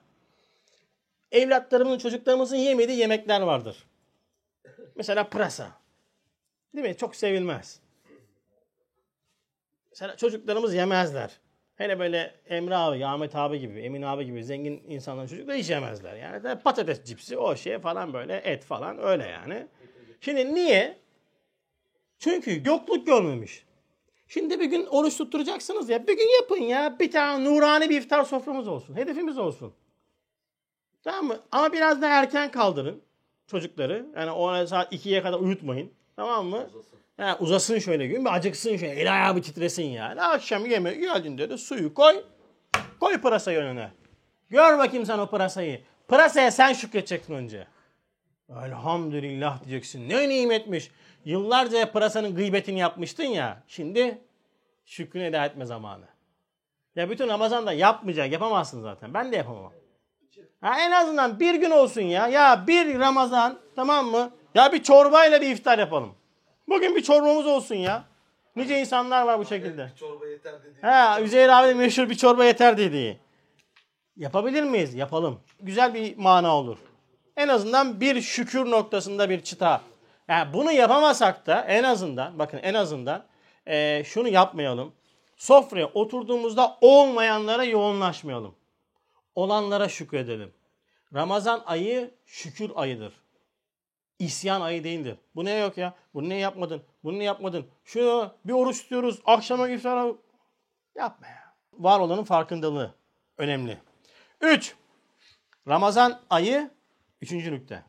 Evlatlarımızın, çocuklarımızın yemediği yemekler vardır. Mesela pırasa. Değil mi? Çok sevilmez. Mesela çocuklarımız yemezler. Hele böyle Emre abi, Ahmet abi gibi, Emin abi gibi zengin insanların çocukları hiç yemezler. Yani de patates cipsi, o şey falan böyle, et falan öyle yani. Şimdi niye? Çünkü yokluk görmemiş. Şimdi bir gün oruç tutturacaksınız ya. Bir gün yapın ya. Bir tane nurani bir iftar soframız olsun. Hedefimiz olsun. Tamam mı? Ama biraz da erken kaldırın çocukları. Yani o saat 2'ye kadar uyutmayın. Tamam mı? Uzasın. Ha, uzasın şöyle gün acıksın şöyle. El ayağı bir titresin yani. Akşam yeme geldiğinde de suyu koy. Koy pırasayı önüne. Gör bakayım sen o pırasayı. Pırasaya sen şükredeceksin önce. Elhamdülillah diyeceksin. Ne nimetmiş. Yıllarca pırasanın gıybetini yapmıştın ya. Şimdi şükrünü eda etme zamanı. Ya bütün Ramazan'da yapmayacak. Yapamazsın zaten. Ben de yapamam. Ha, en azından bir gün olsun ya. Ya bir Ramazan tamam mı? Ya bir çorbayla bir iftar yapalım. Bugün bir çorbamız olsun ya. Nice insanlar var bu şekilde. Bir çorba yeter dedi. Ha, Üzeyir abi meşhur bir çorba yeter dediği. Yapabilir miyiz? Yapalım. Güzel bir mana olur. En azından bir şükür noktasında bir çıta. Yani bunu yapamasak da en azından bakın en azından e, şunu yapmayalım. Sofraya oturduğumuzda olmayanlara yoğunlaşmayalım. Olanlara şükredelim. Ramazan ayı şükür ayıdır. İsyan ayı değildir. Bu ne yok ya? Bunu ne yapmadın? Bunu ne yapmadın? Şu bir oruç tutuyoruz. Akşama iftara yapma ya. Var olanın farkındalığı önemli. 3. Ramazan ayı üçüncü nükte.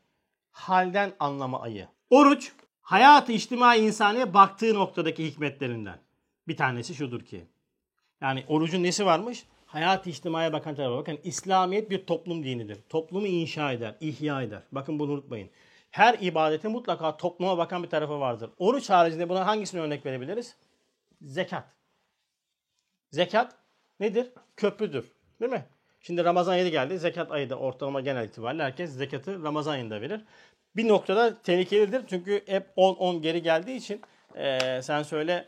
Halden anlama ayı. Oruç hayatı içtimai insaniye baktığı noktadaki hikmetlerinden. Bir tanesi şudur ki. Yani orucun nesi varmış? Hayat-ı içtimaya bakan tarafa. Bakın İslamiyet bir toplum dinidir. Toplumu inşa eder, ihya eder. Bakın bunu unutmayın her ibadetin mutlaka topluma bakan bir tarafı vardır. Oruç haricinde buna hangisini örnek verebiliriz? Zekat. Zekat nedir? Köprüdür. Değil mi? Şimdi Ramazan ayı geldi. Zekat ayı da ortalama genel itibariyle herkes zekatı Ramazan ayında verir. Bir noktada tehlikelidir. Çünkü hep 10-10 geri geldiği için e, sen söyle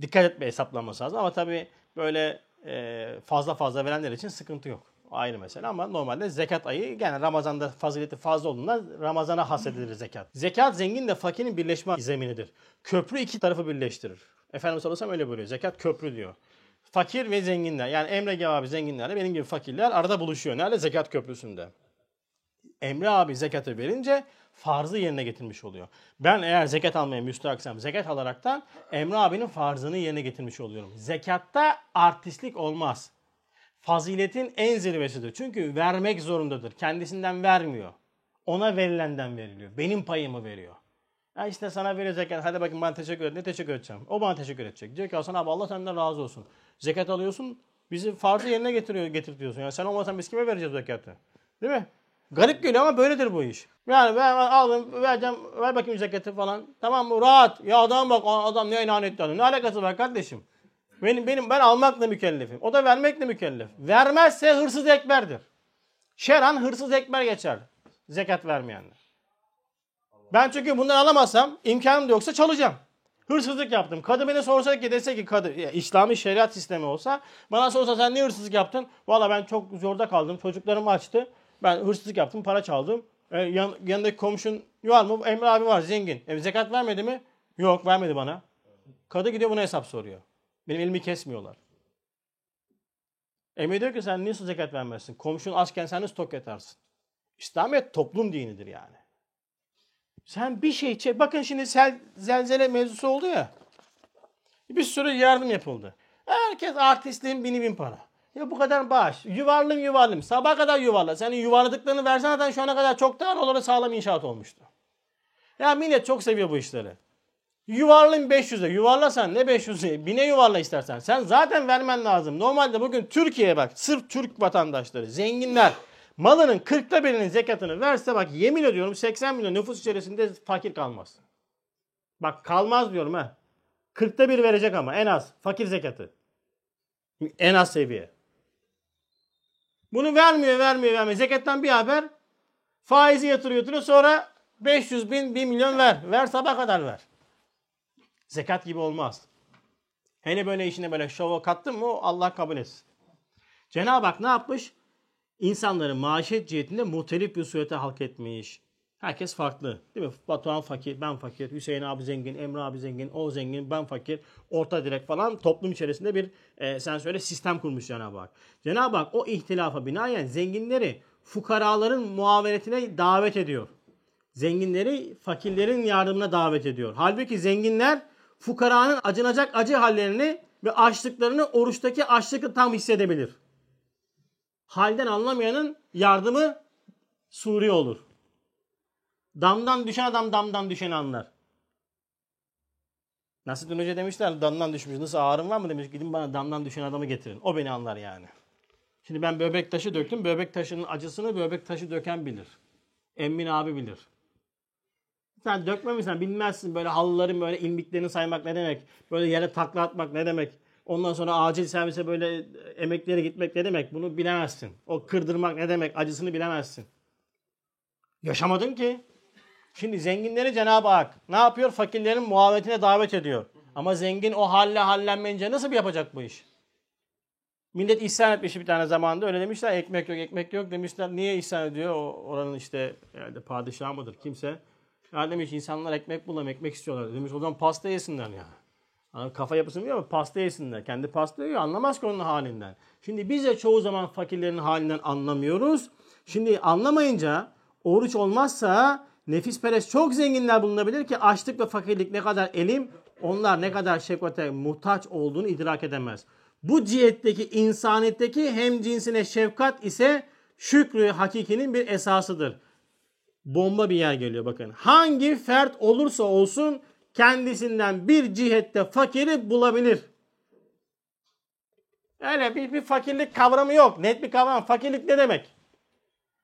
dikkat etme hesaplanması lazım. Ama tabii böyle e, fazla fazla verenler için sıkıntı yok ayrı mesele ama normalde zekat ayı gene Ramazan'da fazileti fazla olduğundan Ramazan'a hasedilir zekat. Zekat zengin de fakirin birleşme zeminidir. Köprü iki tarafı birleştirir. Efendimiz sallallahu öyle buyuruyor. Zekat köprü diyor. Fakir ve zenginler yani Emre abi zenginlerle benim gibi fakirler arada buluşuyor. Nerede? Zekat köprüsünde. Emre abi zekatı verince farzı yerine getirmiş oluyor. Ben eğer zekat almaya müstahaksam zekat alaraktan Emre abinin farzını yerine getirmiş oluyorum. Zekatta artistlik olmaz. Faziletin en zirvesidir. Çünkü vermek zorundadır. Kendisinden vermiyor. Ona verilenden veriliyor. Benim payımı veriyor. Ya işte sana verecek. Hadi bakayım ben teşekkür et. Ne teşekkür edeceğim? O bana teşekkür edecek. Diyor ki Hasan abi Allah senden razı olsun. Zekat alıyorsun. Bizi farzı yerine getiriyor, getirtiyorsun. Yani sen olmasan biz kime vereceğiz zekatı? Değil mi? Garip geliyor ama böyledir bu iş. Yani ben aldım vereceğim ver bakayım zekatı falan. Tamam mı? Rahat. Ya adam bak adam ne ihanet adam. Ne alakası var kardeşim? Benim, benim ben almakla mükellefim. O da vermekle mükellef. Vermezse hırsız ekberdir. Şeran hırsız ekber geçer. Zekat vermeyenler. Ben çünkü bunları alamazsam imkanım da yoksa çalacağım. Hırsızlık yaptım. Kadı beni sorsa ki dese ki kadı ya, İslami şeriat sistemi olsa bana sorsa sen niye hırsızlık yaptın? Valla ben çok zorda kaldım. Çocuklarım açtı. Ben hırsızlık yaptım. Para çaldım. E, yan, yanındaki komşun var mı? Emre abi var zengin. E, zekat vermedi mi? Yok vermedi bana. Kadı gidiyor buna hesap soruyor. Benim elimi kesmiyorlar. Emre diyor ki sen niye zekat vermezsin? Komşun açken sen nasıl tok yatarsın? İslamiyet toplum dinidir yani. Sen bir şey çek. Bakın şimdi sel, zelzele mevzusu oldu ya. Bir sürü yardım yapıldı. Herkes artistliğin bini bin para. Ya bu kadar bağış. Yuvarlım yuvarlım. Sabah kadar yuvarla. Senin yuvarladıklarını versen zaten şu ana kadar çok daha onlara sağlam inşaat olmuştu. Ya millet çok seviyor bu işleri. Yuvarlayın 500'e. Yuvarlasan ne 500'e? Bine yuvarla istersen. Sen zaten vermen lazım. Normalde bugün Türkiye'ye bak. Sırf Türk vatandaşları, zenginler malının 40'ta birinin zekatını verse bak yemin ediyorum 80 milyon nüfus içerisinde fakir kalmaz. Bak kalmaz diyorum ha. 40'ta bir verecek ama en az fakir zekatı. En az seviye. Bunu vermiyor, vermiyor, vermiyor. Zekattan bir haber. Faizi yatırıyor, yatırıyor. Sonra 500 bin, 1 milyon ver. Ver sabah kadar ver. Zekat gibi olmaz. Hele böyle işine böyle şova kattın mı Allah kabul etsin. Cenab-ı Hak ne yapmış? İnsanları maaşet cihetinde muhtelif bir surete halk etmiş. Herkes farklı. Değil mi? Batuhan fakir, ben fakir, Hüseyin abi zengin, Emre abi zengin, o zengin, ben fakir, orta direk falan toplum içerisinde bir e, sen söyle sistem kurmuş Cenab-ı Hak. Cenab-ı Hak o ihtilafa binaen zenginleri fukaraların muavenetine davet ediyor. Zenginleri fakirlerin yardımına davet ediyor. Halbuki zenginler fukaranın acınacak acı hallerini ve açlıklarını oruçtaki açlıkla tam hissedebilir. Halden anlamayanın yardımı suri olur. Damdan düşen adam damdan düşeni anlar. Nasıl Hoca demişler damdan düşmüş. Nasıl ağrım var mı demiş. Gidin bana damdan düşen adamı getirin. O beni anlar yani. Şimdi ben böbrek taşı döktüm. Böbrek taşının acısını böbrek taşı döken bilir. Emmin abi bilir. Sen dökmemişsen bilmezsin böyle halıların böyle ilmiklerini saymak ne demek. Böyle yere takla atmak ne demek. Ondan sonra acil servise böyle emeklere gitmek ne demek. Bunu bilemezsin. O kırdırmak ne demek acısını bilemezsin. Yaşamadın ki. Şimdi zenginleri Cenab-ı Hak ne yapıyor? Fakirlerin muhabbetine davet ediyor. Ama zengin o halle hallenmeyince nasıl yapacak bu iş? Millet ihsan etmiş bir tane zamanda öyle demişler ekmek yok ekmek yok demişler. Niye ihsan ediyor? O, oranın işte herhalde padişahı mıdır kimse. Ya demiş insanlar ekmek bulam ekmek istiyorlar. Demiş o zaman pasta yesinler ya. Yani kafa yapısını biliyor ama pasta yesinler. Kendi pasta yiyor anlamaz ki onun halinden. Şimdi biz de çoğu zaman fakirlerin halinden anlamıyoruz. Şimdi anlamayınca oruç olmazsa nefis perest çok zenginler bulunabilir ki açlık ve fakirlik ne kadar elim onlar ne kadar şefkate muhtaç olduğunu idrak edemez. Bu cihetteki insaniyetteki hem cinsine şefkat ise şükrü hakikinin bir esasıdır. Bomba bir yer geliyor bakın. Hangi fert olursa olsun kendisinden bir cihette fakiri bulabilir. Öyle bir, bir fakirlik kavramı yok. Net bir kavram. Fakirlik ne demek?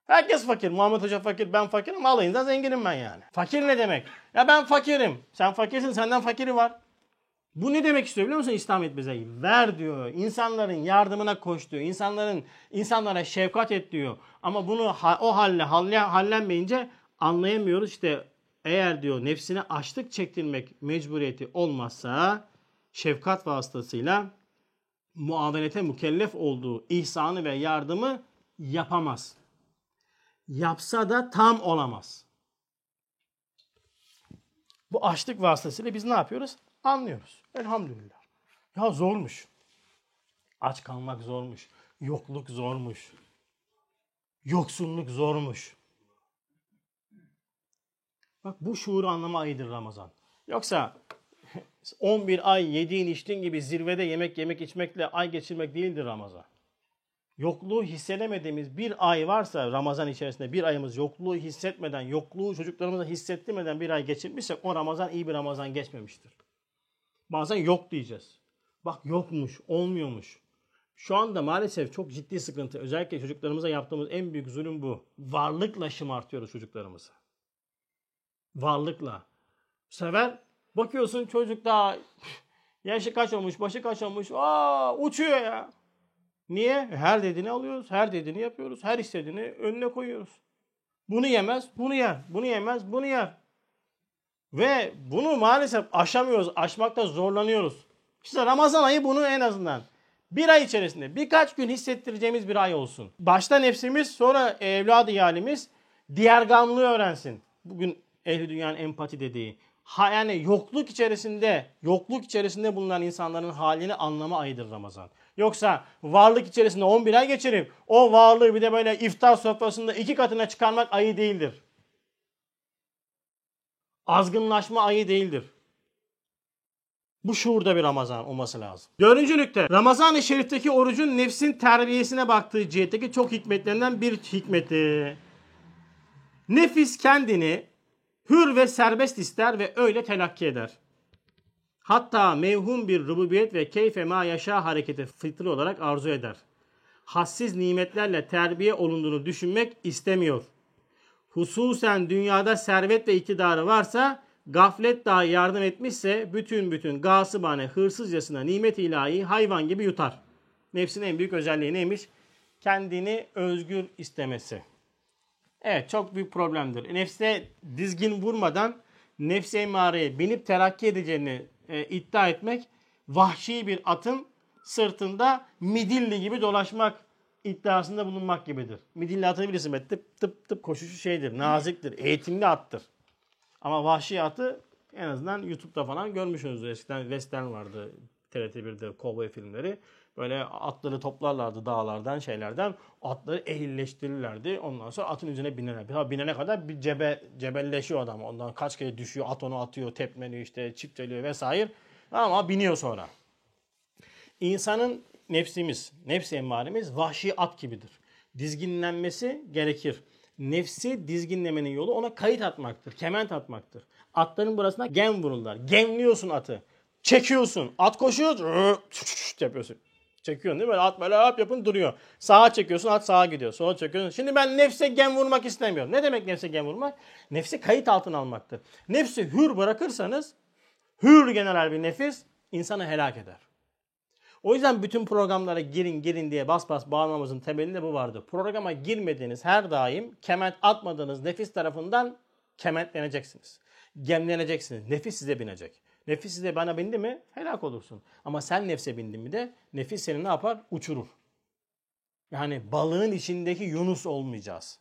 Herkes fakir. Muhammed Hoca fakir, ben fakirim. Alayından zenginim ben yani. Fakir ne demek? Ya ben fakirim. Sen fakirsin, senden fakiri var. Bu ne demek istiyor biliyor musun İslamiyet bize? Ver diyor. İnsanların yardımına koş diyor. İnsanların insanlara şefkat et diyor. Ama bunu o halle hallenmeyince anlayamıyoruz. İşte eğer diyor nefsine açlık çektirmek mecburiyeti olmazsa şefkat vasıtasıyla muavenete mükellef olduğu ihsanı ve yardımı yapamaz. Yapsa da tam olamaz. Bu açlık vasıtasıyla biz ne yapıyoruz? Anlıyoruz. Elhamdülillah. Ya zormuş. Aç kalmak zormuş. Yokluk zormuş. Yoksunluk zormuş. Bak bu şuuru anlama ayıdır Ramazan. Yoksa 11 ay yediğin içtiğin gibi zirvede yemek yemek içmekle ay geçirmek değildir Ramazan. Yokluğu hissedemediğimiz bir ay varsa Ramazan içerisinde bir ayımız yokluğu hissetmeden, yokluğu çocuklarımıza hissettirmeden bir ay geçirmişsek o Ramazan iyi bir Ramazan geçmemiştir. Bazen yok diyeceğiz. Bak yokmuş, olmuyormuş. Şu anda maalesef çok ciddi sıkıntı. Özellikle çocuklarımıza yaptığımız en büyük zulüm bu. Varlıkla şımartıyoruz çocuklarımızı. Varlıkla. Bu sefer bakıyorsun çocuk daha yaşı kaç olmuş, başı kaç olmuş. Aa uçuyor ya. Niye? Her dediğini alıyoruz, her dediğini yapıyoruz, her istediğini önüne koyuyoruz. Bunu yemez, bunu yer. Bunu yemez, bunu yer. Ve bunu maalesef aşamıyoruz, aşmakta zorlanıyoruz. İşte Ramazan ayı bunu en azından bir ay içerisinde birkaç gün hissettireceğimiz bir ay olsun. Başta nefsimiz sonra evladı yalimiz diğer gamlığı öğrensin. Bugün ehli dünyanın empati dediği. Ha, yani yokluk içerisinde, yokluk içerisinde bulunan insanların halini anlama ayıdır Ramazan. Yoksa varlık içerisinde 11 ay geçirip o varlığı bir de böyle iftar sofrasında iki katına çıkarmak ayı değildir. Azgınlaşma ayı değildir. Bu şuurda bir Ramazan olması lazım. Dördüncü nükte. Ramazan-ı Şerif'teki orucun nefsin terbiyesine baktığı cihetteki çok hikmetlerinden bir hikmeti. Nefis kendini hür ve serbest ister ve öyle telakki eder. Hatta mevhum bir rububiyet ve keyfe ma yaşa hareketi fıtri olarak arzu eder. Hassiz nimetlerle terbiye olunduğunu düşünmek istemiyor. Hususen dünyada servet ve iktidarı varsa gaflet dahi yardım etmişse bütün bütün gasıbane hırsızcasına nimet ilahi hayvan gibi yutar. Nefsin en büyük özelliği neymiş? Kendini özgür istemesi. Evet çok büyük problemdir. Nefse dizgin vurmadan nefse emareye binip terakki edeceğini e, iddia etmek vahşi bir atın sırtında midilli gibi dolaşmak iddiasında bulunmak gibidir. Midilli atı bilirsin be tıp tıp tıp koşuşu şeydir, naziktir, eğitimli attır. Ama vahşi atı en azından YouTube'da falan görmüşsünüzdür. Eskiden western vardı TRT1'de kovboy filmleri. Böyle atları toplarlardı dağlardan şeylerden. Atları ehilleştirirlerdi. Ondan sonra atın üzerine binerler. Ha binene kadar bir cebe, cebelleşiyor adam. Ondan kaç kere düşüyor. At onu atıyor, tepmeliyor işte, çifteliyor vesaire. Ama biniyor sonra. İnsanın nefsimiz, nefsi emmaremiz vahşi at gibidir. Dizginlenmesi gerekir. Nefsi dizginlemenin yolu ona kayıt atmaktır, kement atmaktır. Atların burasına gem vururlar. Gemliyorsun atı. Çekiyorsun. At koşuyor. yapıyorsun. Çekiyorsun değil mi? At böyle yap yapın duruyor. Sağa çekiyorsun at sağa gidiyor. Sola çekiyorsun. Şimdi ben nefse gem vurmak istemiyorum. Ne demek nefse gem vurmak? Nefsi kayıt altına almaktır. Nefsi hür bırakırsanız hür general bir nefis insanı helak eder. O yüzden bütün programlara girin girin diye bas bas bağırmamızın temelinde bu vardı. Programa girmediğiniz her daim kement atmadığınız nefis tarafından kementleneceksiniz. Gemleneceksiniz. Nefis size binecek. Nefis size bana bindi mi helak olursun. Ama sen nefse bindin mi de nefis seni ne yapar? Uçurur. Yani balığın içindeki Yunus olmayacağız.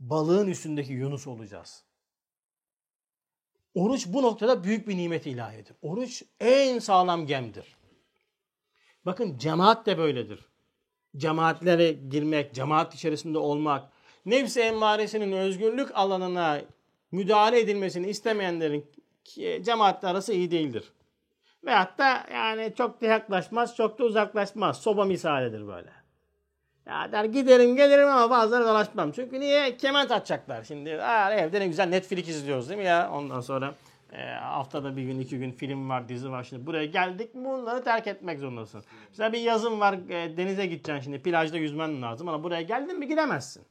Balığın üstündeki Yunus olacağız. Oruç bu noktada büyük bir nimet ilahidir. Oruç en sağlam gemdir. Bakın cemaat de böyledir. Cemaatlere girmek, cemaat içerisinde olmak, nefsi emmaresinin özgürlük alanına müdahale edilmesini istemeyenlerin cemaatle arası iyi değildir. Veyahut da yani çok da yaklaşmaz, çok da uzaklaşmaz. Soba misalidir böyle. Ya der giderim gelirim ama bazıları dolaşmam. Çünkü niye? Kement atacaklar şimdi. Aa, evde ne güzel Netflix izliyoruz değil mi ya? Ondan sonra e, haftada bir gün iki gün film var dizi var. Şimdi buraya geldik bunları terk etmek zorundasın. Mesela bir yazın var e, denize gideceksin şimdi plajda yüzmen lazım ama buraya geldin mi gidemezsin.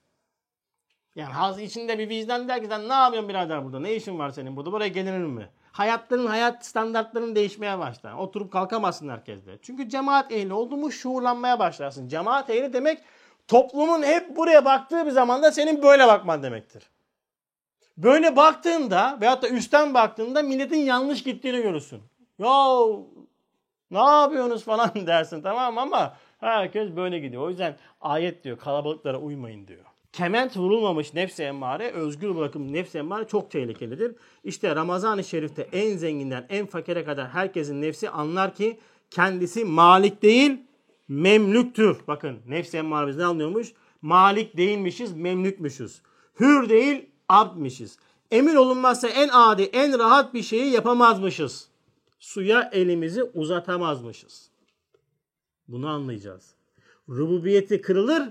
Yani haz içinde bir vicdan der ki sen ne yapıyorsun birader burada? Ne işin var senin burada? Buraya gelinir mi? Hayatların, hayat standartlarının değişmeye başlar. Oturup kalkamazsın herkesle. Çünkü cemaat ehli oldu mu şuurlanmaya başlarsın. Cemaat ehli demek toplumun hep buraya baktığı bir zamanda senin böyle bakman demektir. Böyle baktığında veyahut da üstten baktığında milletin yanlış gittiğini görürsün. Ya ne yapıyorsunuz falan dersin tamam ama herkes böyle gidiyor. O yüzden ayet diyor kalabalıklara uymayın diyor. Kement vurulmamış nefsi emmare, özgür bırakım nefsi emmare çok tehlikelidir. İşte Ramazan-ı Şerif'te en zenginden en fakire kadar herkesin nefsi anlar ki kendisi malik değil, memlüktür. Bakın nefsi emmaremiz ne anlıyormuş? Malik değilmişiz, memlükmüşüz. Hür değil, abdmişiz. emir olunmazsa en adi, en rahat bir şeyi yapamazmışız. Suya elimizi uzatamazmışız. Bunu anlayacağız. Rububiyeti kırılır,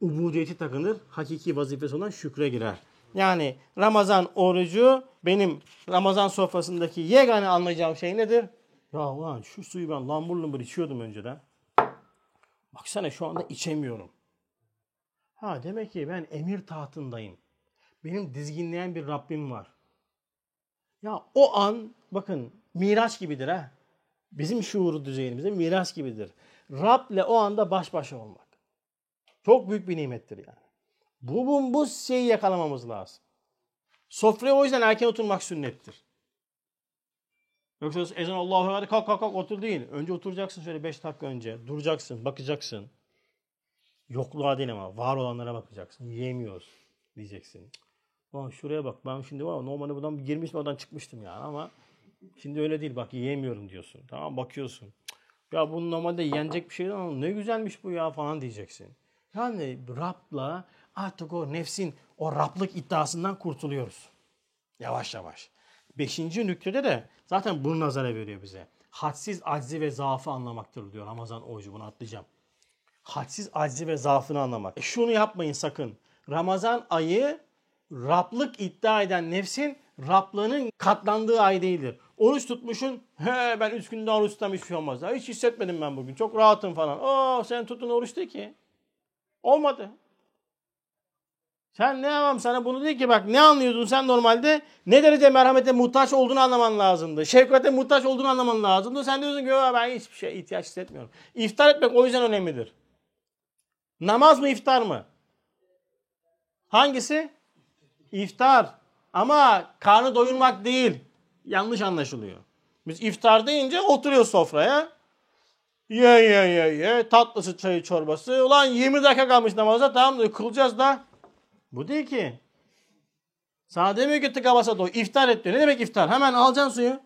ubudiyeti takınır. Hakiki vazifesi olan şükre girer. Yani Ramazan orucu benim Ramazan sofrasındaki yegane anlayacağım şey nedir? Ya ulan şu suyu ben lambur lambur içiyordum önceden. Baksana şu anda içemiyorum. Ha demek ki ben emir tahtındayım. Benim dizginleyen bir Rabbim var. Ya o an bakın miraç gibidir ha. Bizim şuuru düzeyimizde miraç gibidir. Rab'le o anda baş başa olmak. Çok büyük bir nimettir yani. Bu, bu, bu şeyi yakalamamız lazım. Sofraya o yüzden erken oturmak sünnettir. Yoksa ezan Allahu Ekber kalk kalk kalk otur değil. Önce oturacaksın şöyle 5 dakika önce. Duracaksın, bakacaksın. Yokluğa değil ama var olanlara bakacaksın. Yiyemiyoruz diyeceksin. Ulan şuraya bak ben şimdi var normalde buradan girmiştim oradan çıkmıştım yani ama şimdi öyle değil bak yiyemiyorum diyorsun. Tamam bakıyorsun. Ya bu normalde yenecek bir şey ama ne güzelmiş bu ya falan diyeceksin. Yani Rab'la artık o nefsin o Rab'lık iddiasından kurtuluyoruz. Yavaş yavaş. Beşinci nüktede de zaten bunu nazara veriyor bize. Hadsiz aczi ve zaafı anlamaktır diyor Ramazan orucu bunu atlayacağım. Hadsiz aczi ve zaafını anlamak. E şunu yapmayın sakın. Ramazan ayı Rablık iddia eden nefsin Rablığının katlandığı ay değildir. Oruç tutmuşun, he ben üç günde oruç tutam hiçbir şey olmaz. Ya, hiç hissetmedim ben bugün. Çok rahatım falan. Oo sen tutun oruç değil ki. Olmadı. Sen ne yapalım sana bunu değil ki bak ne anlıyordun sen normalde ne derece merhamete muhtaç olduğunu anlaman lazımdı. Şefkate muhtaç olduğunu anlaman lazımdı. Sen diyorsun ki ben hiçbir şey ihtiyaç hissetmiyorum. İftar etmek o yüzden önemlidir. Namaz mı iftar mı? Hangisi? İftar. Ama karnı doyurmak değil. Yanlış anlaşılıyor. Biz iftar deyince oturuyor sofraya. Ye ye ye ye tatlısı çayı çorbası. Ulan 20 dakika kalmış namaza tamam diyor kılacağız da. Bu değil ki. Sana demiyor ki tıka basa doy. İftar et diyor. Ne demek iftar? Hemen alacaksın suyu.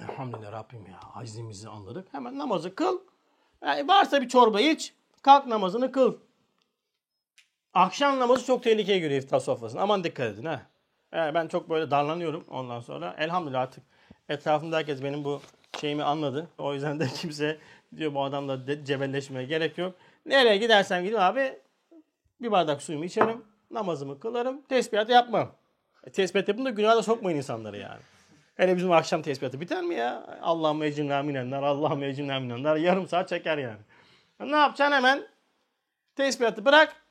Elhamdülillah Rabbim ya. Acizimizi anladık. Hemen namazı kıl. Yani varsa bir çorba iç. Kalk namazını kıl. Akşam namazı çok tehlikeye giriyor iftar sofrasına. Aman dikkat edin ha. Ben çok böyle darlanıyorum ondan sonra. Elhamdülillah artık etrafımda herkes benim bu şeyimi anladı. O yüzden de kimse diyor bu adamla cebelleşmeye gerek yok. Nereye gidersem gideyim abi bir bardak suyumu içerim. Namazımı kılarım. Tesbihat yapmam. E, tesbihat yapın da günaha da sokmayın insanları yani. Hele bizim akşam tesbihatı biter mi ya? Allah'ım ecimna minenler, Allah'ım ecimna minenler. Yarım saat çeker yani. Ne yapacaksın hemen? Tesbihatı bırak.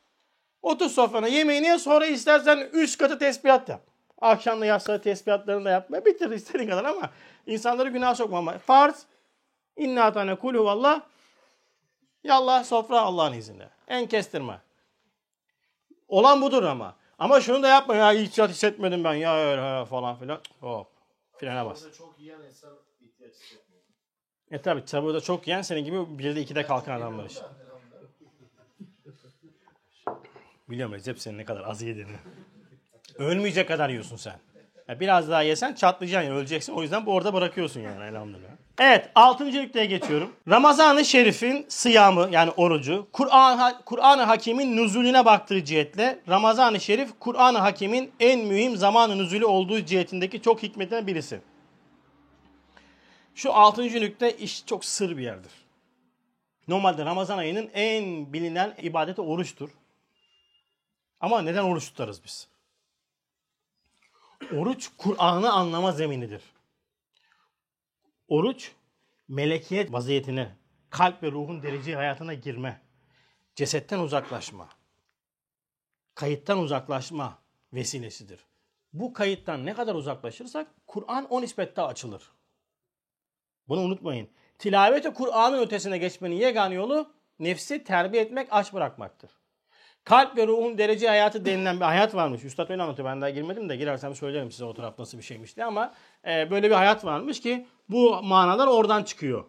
Otur sofrana yemeğini ye sonra istersen üst katı tesbihat yap. Akşamda yatsı tesbihatlarını da yapma. Bitir istediğin kadar ama insanları günah sokma ama. Farz. İnna tane kulhu vallah. Yallah sofra Allah'ın izniyle. En kestirme. Olan budur ama. Ama şunu da yapma ya hiç hissetmedim ben ya öyle falan filan. Hop. Frene bas. çok yiyen insan ihtiyaç hissetmiyor. E tabi tabuda çok yiyen senin gibi bir de ikide kalkan adamlar işte. Biliyorum Recep senin ne kadar az yediğini. Ölmeyecek kadar yiyorsun sen. Ya biraz daha yesen çatlayacaksın yani öleceksin. O yüzden bu orada bırakıyorsun yani elhamdülillah. Evet altıncı nükteye geçiyorum. Ramazan-ı Şerif'in sıyamı yani orucu Kur'an Kur'an-ı Hakim'in nüzulüne baktığı cihetle Ramazan-ı Şerif Kur'an-ı Hakim'in en mühim zamanı nüzulü olduğu cihetindeki çok hikmetinden birisi. Şu altıncı nükte iş çok sır bir yerdir. Normalde Ramazan ayının en bilinen ibadeti oruçtur. Ama neden oruç tutarız biz? Oruç Kur'an'ı anlama zeminidir. Oruç melekiyet vaziyetine, kalp ve ruhun derece hayatına girme, cesetten uzaklaşma, kayıttan uzaklaşma vesilesidir. Bu kayıttan ne kadar uzaklaşırsak Kur'an o nispette açılır. Bunu unutmayın. Tilaveti Kur'an'ın ötesine geçmenin yegane yolu nefsi terbiye etmek, aç bırakmaktır. Kalp ve ruhun derece hayatı denilen bir hayat varmış. Üstad öyle anlatıyor. Ben daha girmedim de girersem söylerim size o taraf nasıl bir şeymiş diye ama e, böyle bir hayat varmış ki bu manalar oradan çıkıyor.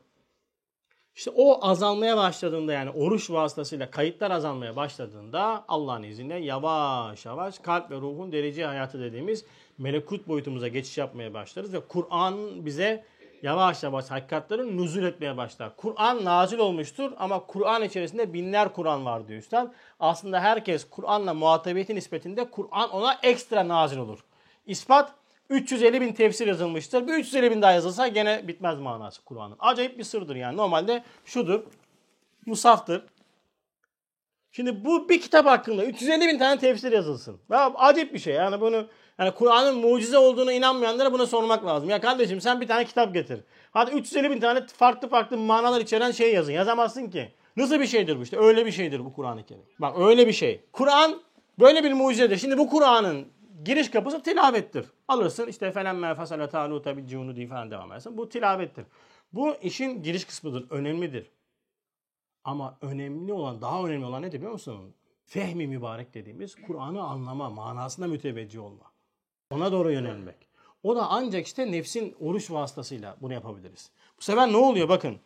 İşte o azalmaya başladığında yani oruç vasıtasıyla kayıtlar azalmaya başladığında Allah'ın izniyle yavaş yavaş kalp ve ruhun derece hayatı dediğimiz melekut boyutumuza geçiş yapmaya başlarız ve Kur'an bize yavaş yavaş hakikatlerin nüzul etmeye başlar. Kur'an nazil olmuştur ama Kur'an içerisinde binler Kur'an var diyor Üstad. Aslında herkes Kur'an'la muhatabiyeti nispetinde Kur'an ona ekstra nazil olur. İspat 350 bin tefsir yazılmıştır. Bir 350 bin daha yazılsa gene bitmez manası Kur'an'ın. Acayip bir sırdır yani. Normalde şudur. Musaftır. Şimdi bu bir kitap hakkında 350 bin tane tefsir yazılsın. Ya acayip bir şey. Yani bunu yani Kur'an'ın mucize olduğunu inanmayanlara buna sormak lazım. Ya kardeşim sen bir tane kitap getir. Hadi 350 bin tane farklı farklı manalar içeren şey yazın. Yazamazsın ki. Nasıl bir şeydir bu işte? Öyle bir şeydir bu Kur'an-ı Kerim. Bak öyle bir şey. Kur'an böyle bir mucizedir. Şimdi bu Kur'an'ın giriş kapısı tilavettir. Alırsın işte felemme fasale talu tabi cunu diye falan devam edersin. Bu tilavettir. Bu işin giriş kısmıdır. Önemlidir. Ama önemli olan, daha önemli olan ne biliyor musun? Fehmi mübarek dediğimiz Kur'an'ı anlama, manasına müteveccih olma. Ona doğru yönelmek. O da ancak işte nefsin oruç vasıtasıyla bunu yapabiliriz. Bu sefer ne oluyor bakın.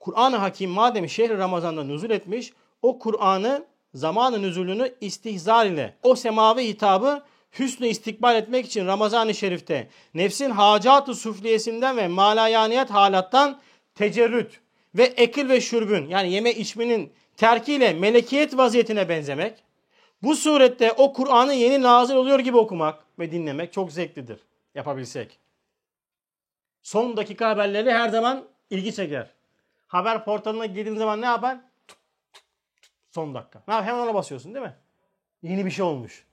Kur'an-ı Hakim madem şehri Ramazan'da nüzul etmiş, o Kur'an'ı zamanı nüzulünü istihzar ile, o semavi hitabı hüsnü istikbal etmek için Ramazan-ı Şerif'te nefsin hacat-ı sufliyesinden ve malayaniyet halattan tecerrüt ve ekil ve şürbün yani yeme içmenin terkiyle melekiyet vaziyetine benzemek. Bu surette o Kur'an'ı yeni nazil oluyor gibi okumak ve dinlemek çok zevklidir yapabilsek. Son dakika haberleri her zaman ilgi çeker. Haber portalına girdiğin zaman ne yapar? Son dakika. Ne yap? Hemen ona basıyorsun değil mi? Yeni bir şey olmuş.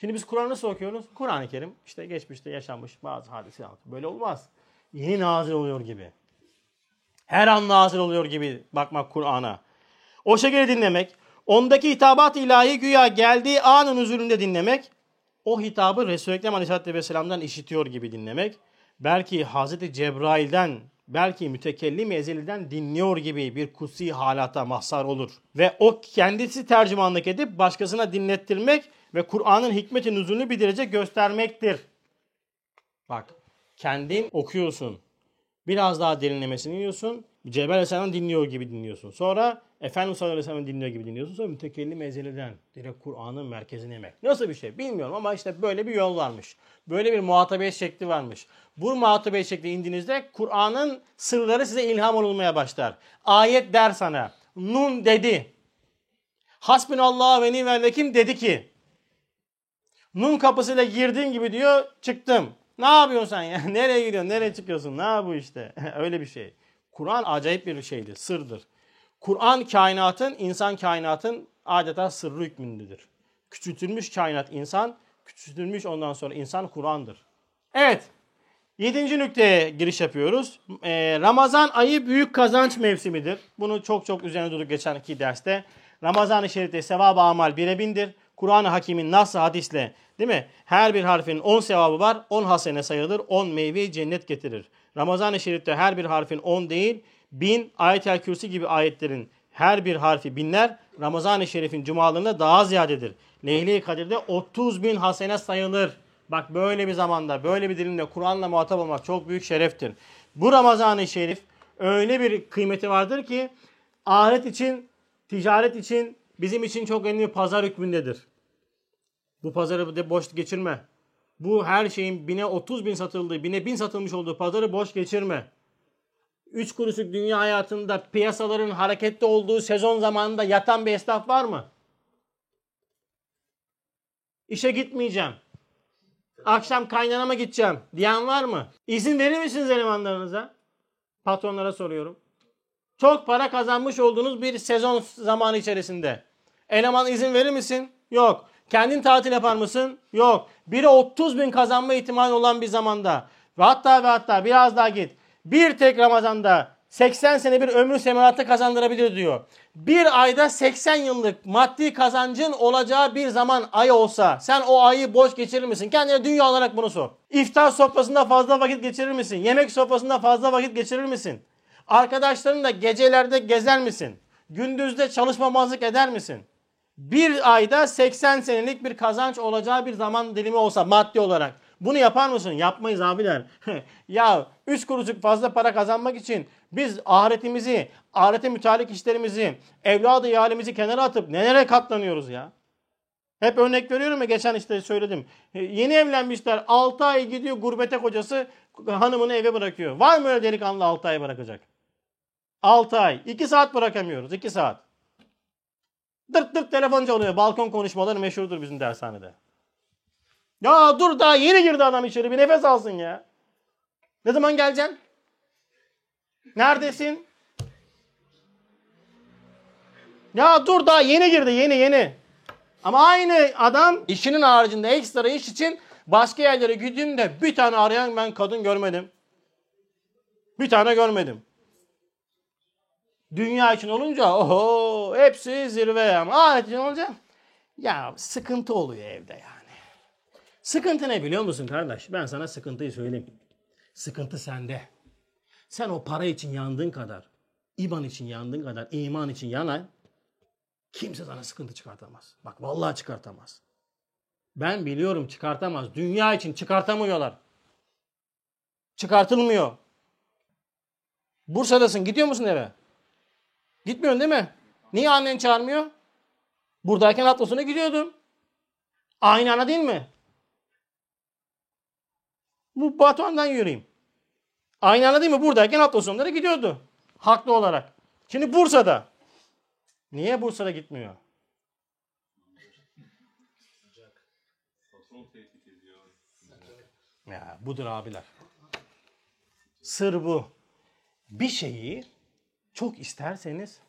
Şimdi biz Kur'an'ı nasıl okuyoruz? Kur'an-ı Kerim işte geçmişte yaşanmış bazı hadise anlatıyor. Böyle olmaz. Yeni nazil oluyor gibi. Her an nazil oluyor gibi bakmak Kur'an'a. O şekilde dinlemek, ondaki hitabat ilahi güya geldiği anın huzurunda dinlemek, o hitabı Resul-i Ekrem Aleyhisselatü Vesselam'dan işitiyor gibi dinlemek, belki Hazreti Cebrail'den, belki mütekellim ezeliden dinliyor gibi bir kutsi halata mahsar olur. Ve o kendisi tercümanlık edip başkasına dinlettirmek ve Kur'an'ın hikmeti nüzulünü bir derece göstermektir. Bak kendin okuyorsun. Biraz daha derinlemesini dinliyorsun. Cebrail Aleyhisselam dinliyor gibi dinliyorsun. Sonra Efendimiz sallallahu aleyhi dinliyor gibi dinliyorsun. Sonra mütekellim ezeliden direkt Kur'an'ın merkezine emek. Nasıl bir şey bilmiyorum ama işte böyle bir yol varmış. Böyle bir muhatabiyet şekli varmış. Bu muhatabiyet şekli indiğinizde Kur'an'ın sırları size ilham olmaya başlar. Ayet der sana. Nun dedi. Hasbunallah ve ni'mel vekil dedi ki. Nun kapısıyla girdiğin gibi diyor çıktım. Ne yapıyorsun sen ya? Nereye gidiyorsun? Nereye çıkıyorsun? Ne bu işte? Öyle bir şey. Kur'an acayip bir şeydir. Sırdır. Kur'an kainatın, insan kainatın adeta sırrı hükmündedir. Küçültülmüş kainat insan, küçültülmüş ondan sonra insan Kur'an'dır. Evet. Yedinci nükteye giriş yapıyoruz. Ee, Ramazan ayı büyük kazanç mevsimidir. Bunu çok çok üzerine durduk geçen iki derste. Ramazan-ı Şerif'te sevap-ı amal bire bindir. Kur'an-ı Hakim'in nasıl hadisle değil mi? Her bir harfin 10 sevabı var. 10 hasene sayılır. 10 meyve cennet getirir. Ramazan-ı Şerif'te her bir harfin 10 değil, bin ayet-el kürsi gibi ayetlerin her bir harfi binler. Ramazan-ı Şerif'in cumalarında daha ziyadedir. Leyli Kadir'de 30 bin hasene sayılır. Bak böyle bir zamanda, böyle bir dilimde Kur'an'la muhatap olmak çok büyük şereftir. Bu Ramazan-ı Şerif öyle bir kıymeti vardır ki ahiret için, ticaret için, bizim için çok önemli pazar hükmündedir. Bu pazarı de boş geçirme. Bu her şeyin bine 30 bin satıldığı, bine bin satılmış olduğu pazarı boş geçirme. 3 kuruşluk dünya hayatında piyasaların hareketli olduğu sezon zamanında yatan bir esnaf var mı? İşe gitmeyeceğim. Akşam kaynanama gideceğim diyen var mı? İzin verir misiniz elemanlarınıza? Patronlara soruyorum. Çok para kazanmış olduğunuz bir sezon zamanı içerisinde. Eleman izin verir misin? Yok. Kendin tatil yapar mısın? Yok. Biri 30 bin kazanma ihtimali olan bir zamanda. Ve hatta ve hatta biraz daha git. Bir tek Ramazan'da 80 sene bir ömrü semaratı kazandırabilir diyor. Bir ayda 80 yıllık maddi kazancın olacağı bir zaman ay olsa sen o ayı boş geçirir misin? Kendine dünya olarak bunu sor. İftar sofrasında fazla vakit geçirir misin? Yemek sofrasında fazla vakit geçirir misin? Arkadaşlarınla gecelerde gezer misin? Gündüzde çalışmamazlık eder misin? Bir ayda 80 senelik bir kazanç olacağı bir zaman dilimi olsa maddi olarak. Bunu yapar mısın? Yapmayız abiler. ya 3 kuruşluk fazla para kazanmak için biz ahiretimizi, ahirete mütalik işlerimizi, evladı ihalemizi kenara atıp nelere katlanıyoruz ya? Hep örnek veriyorum ya geçen işte söyledim. Yeni evlenmişler 6 ay gidiyor gurbete kocası hanımını eve bırakıyor. Var mı öyle delikanlı 6 ay bırakacak? 6 ay. 2 saat bırakamıyoruz. 2 saat. Dırt dırt telefon çalıyor. Balkon konuşmaları meşhurdur bizim dershanede. Ya dur daha yeni girdi adam içeri. Bir nefes alsın ya. Ne zaman geleceksin? Neredesin? Ya dur daha yeni girdi yeni yeni. Ama aynı adam işinin haricinde ekstra iş için başka yerlere gittiğimde bir tane arayan ben kadın görmedim. Bir tane görmedim. Dünya için olunca oho hepsi zirve ama ahiret için olunca ya sıkıntı oluyor evde yani. Sıkıntı ne biliyor musun kardeş? Ben sana sıkıntıyı söyleyeyim. Sıkıntı sende. Sen o para için yandığın kadar, iman için yandığın kadar, iman için yanan kimse sana sıkıntı çıkartamaz. Bak vallahi çıkartamaz. Ben biliyorum çıkartamaz. Dünya için çıkartamıyorlar. Çıkartılmıyor. Bursa'dasın. Gidiyor musun eve? Gitmiyorsun değil mi? Niye annen çağırmıyor? Buradayken hafta sonu gidiyordun. Aynı ana değil mi? Bu Batuhan'dan yürüyeyim. Aynı ana değil mi? Buradayken hafta sonları gidiyordu. Haklı olarak. Şimdi Bursa'da. Niye Bursa'da gitmiyor? Ya budur abiler. Sır bu. Bir şeyi çok isterseniz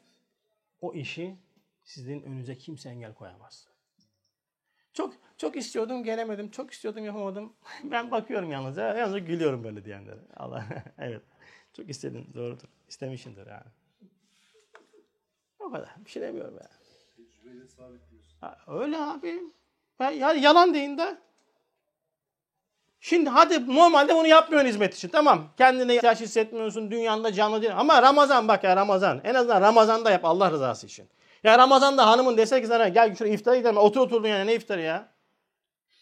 o işi sizin önünüze kimse engel koyamaz. Çok çok istiyordum gelemedim. Çok istiyordum yapamadım. Ben bakıyorum yalnız. ya, Yalnız gülüyorum böyle diyenlere. Allah evet. Çok istedin doğrudur. İstemişsindir yani. O kadar. Bir şey demiyorum yani. Öyle abi. Ya, yalan deyin de. Şimdi hadi normalde bunu yapmıyorsun hizmet için. Tamam. Kendine ihtiyaç hissetmiyorsun. Dünyanda canlı değil. Ama Ramazan bak ya Ramazan. En azından Ramazan'da yap Allah rızası için. Ya Ramazan'da hanımın dese ki sana gel şuraya iftara gidelim. Otur oturdun yani ne iftarı ya?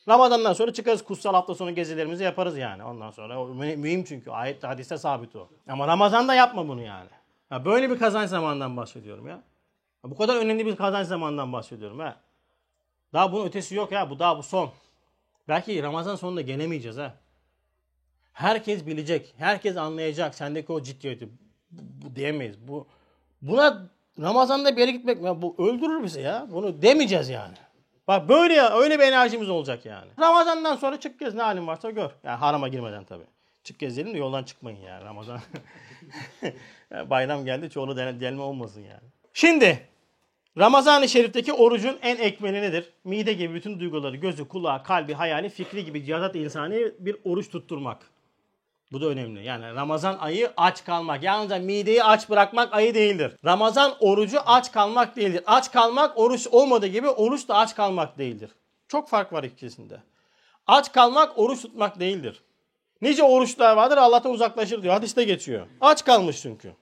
Ramazan'dan sonra çıkarız kutsal hafta sonu gezilerimizi yaparız yani. Ondan sonra o mü- mühim çünkü ayette hadiste sabit o. Ama Ramazan'da yapma bunu yani. Ya böyle bir kazanç zamanından bahsediyorum ya. ya. Bu kadar önemli bir kazanç zamanından bahsediyorum ha. Daha bunun ötesi yok ya. Bu daha bu son. Belki Ramazan sonunda gelemeyeceğiz ha. Herkes bilecek. Herkes anlayacak sendeki o ciddiyeti. Bu, bu diyemeyiz. Bu buna Ramazan'da bir yere gitmek ya bu öldürür bizi ya. Bunu demeyeceğiz yani. Bak böyle ya öyle bir enerjimiz olacak yani. Ramazan'dan sonra çık gez ne halin varsa gör. Yani harama girmeden tabii. Çık gez dedim de yoldan çıkmayın yani Ramazan. Bayram geldi çoğunu del- delme olmasın yani. Şimdi Ramazan-ı Şerif'teki orucun en ekmeli nedir? Mide gibi bütün duyguları, gözü, kulağı, kalbi, hayali, fikri gibi cihadat insani bir oruç tutturmak. Bu da önemli. Yani Ramazan ayı aç kalmak. Yalnızca mideyi aç bırakmak ayı değildir. Ramazan orucu aç kalmak değildir. Aç kalmak oruç olmadığı gibi oruç da aç kalmak değildir. Çok fark var ikisinde. Aç kalmak oruç tutmak değildir. Nice oruçlar vardır Allah'tan uzaklaşır diyor. Hadiste geçiyor. Aç kalmış çünkü.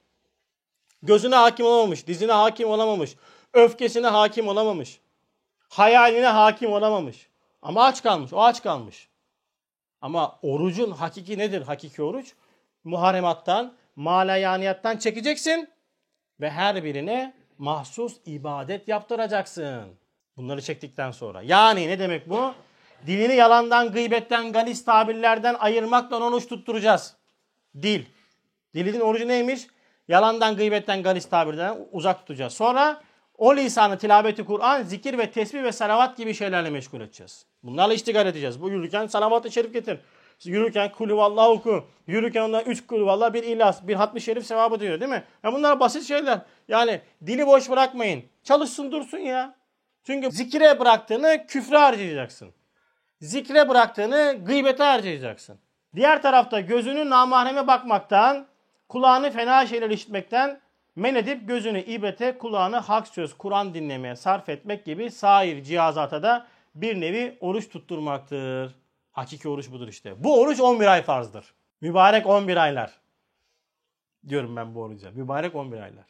Gözüne hakim olamamış, dizine hakim olamamış, öfkesine hakim olamamış, hayaline hakim olamamış. Ama aç kalmış, o aç kalmış. Ama orucun hakiki nedir? Hakiki oruç muharemattan, malayaniyattan çekeceksin ve her birine mahsus ibadet yaptıracaksın. Bunları çektikten sonra. Yani ne demek bu? Dilini yalandan, gıybetten, galis tabirlerden ayırmakla oruç tutturacağız. Dil. Dilinin orucu neymiş? Yalandan, gıybetten, galis tabirden uzak tutacağız. Sonra o lisanı tilaveti Kur'an, zikir ve tesbih ve salavat gibi şeylerle meşgul edeceğiz. Bunlarla iştigal edeceğiz. Bu yürürken salavat-ı şerif getir. Yürürken kulü vallah oku. Yürürken ondan üç kulü vallah bir ilas, bir hatmi şerif sevabı diyor değil mi? Ya bunlar basit şeyler. Yani dili boş bırakmayın. Çalışsın dursun ya. Çünkü zikire bıraktığını küfre harcayacaksın. Zikre bıraktığını gıybete harcayacaksın. Diğer tarafta gözünü namahreme bakmaktan, kulağını fena şeyler işitmekten men edip gözünü ibete, kulağını hak söz, Kur'an dinlemeye sarf etmek gibi sair cihazata da bir nevi oruç tutturmaktır. Hakiki oruç budur işte. Bu oruç 11 ay farzdır. Mübarek 11 aylar. Diyorum ben bu oruca. Mübarek 11 aylar.